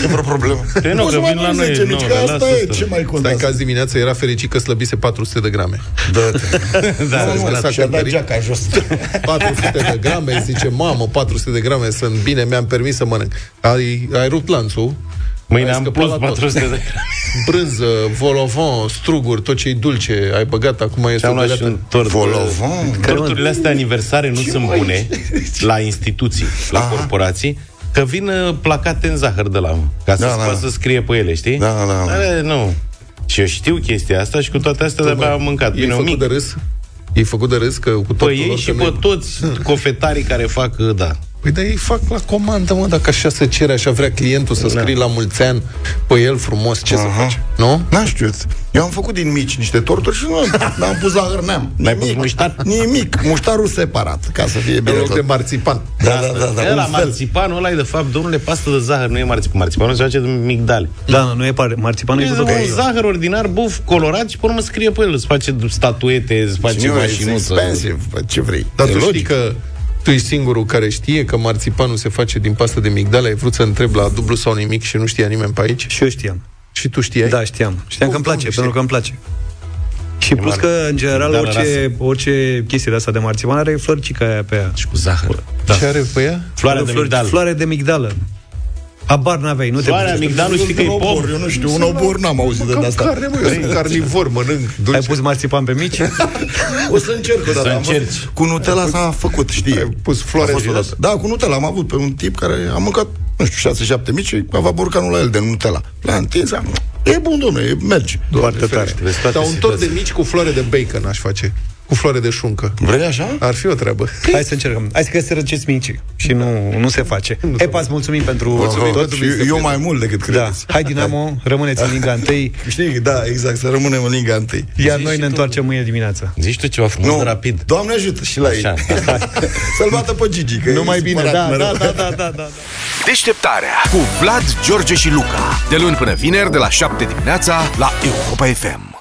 E vreo problemă. Păi nu, Poți că să mai vin la pui noi, 10 nu, mici, le că las asta e, asta. ce mai Stai contează. că azi dimineața era fericit că slăbise 400 de grame. Dă-te. Da, Nu, da, nu, și-a dat cântărit. geaca jos. 400 de grame, zice, mamă, 400 de grame sunt bine, mi-am permis să mănânc. Ai, ai rupt lanțul, Mâine Ai am scăpat plus la tot. 400 de brânză, volovan, struguri, tot ce e dulce, ai băgat, acum e Și am luat și studiată. un tort. Volovan. Torturile astea aniversare nu sunt mai- bune la instituții, la Aha. corporații, că vin uh, placate în zahăr de la ca să Da, da, da. poată să scrie pe ele, știi? Da, da, da. Ale, nu. Și eu știu chestia asta și cu toate astea de-abia am mâncat. E Bine, un făcut mic. de râs? E făcut de râs că cu Pe tortul ei lor și că pe nu- toți cofetarii care fac, uh, da. Păi dar ei fac la comandă, mă, dacă așa se cere, așa vrea clientul să scrie la mulți ani pe el frumos, ce să faci? Nu? N-am știut. Eu am făcut din mici niște torturi și nu n-am pus zahăr, n-am. N-ai pus muștar? Nimic. Muștarul separat, ca să fie În bine loc tot. de marțipan. Da, da, da, da, Da, la un fel. marțipanul ăla e de fapt, domnule, pastă de zahăr, nu e marțipan. Marțipanul se face din migdale. Da, nu e pare. Marțipanul e E făcut un pe zahăr ordinar, buf, colorat și pe urmă scrie pe el, îți face statuete, îți face Și nu, e mașinuță. expensive, bă, ce vrei. Dar E tu logic. știi că tu ești singurul care știe că marțipanul se face din pastă de migdale? Ai vrut să întreb la dublu sau nimic și nu știa nimeni pe aici? Și eu știam. Și tu știai? Da, știam. Știam că îmi place, pentru că îmi place. Și plus mare. că, în general, Migdală orice, orice chestie de asta de marțipan are florcica aia pe ea. Și cu zahăr. Da. Ce are pe ea? Floarea Are de flori- migdală. Floare de migdală. Habar n-aveai, nu Floarea te migdalul știi că e Un pom. obor, eu nu știu, un obor n-am auzit de Cam asta. carne, mă, eu sunt carnivor, mănânc dulce. Ai pus marțipan pe mici? O să încerc o dată. Să Am văzut- încerci. Cu Nutella s-a făcut, știi? Ai pus floare A fost de odată. Da, cu Nutella am avut pe un tip care a mâncat, nu știu, 6-7 mici și avea borcanul la el de Nutella. L-a întins, am- e bun, domnule, e- merge. Foarte tare. Vezi toate Dar un tort de situații. mici cu floare de bacon aș face. Cu floare de șuncă. Vrei așa? Ar fi o treabă. Hai să încercăm. Hai să că se răceți mici și nu, nu se face. Epa, îți mulțumim pentru Mulțumim, tot. și eu mai mult decât Da. credeți. Hai, Dinamo, rămâneți în Liga 1, Știi, da, exact, să rămânem în Liga 1. iar noi ne întoarcem mâine dimineața. Zici tu ceva frumos, Nu, de rapid. Doamne ajută și la ei. Așa. Să-l bată pe Gigi, că Nu e mai bine, supărat da, mereu. da, da, da, da, da. Deșteptarea cu Vlad, George și Luca. De luni până vineri, de la 7 dimineața, la Europa FM.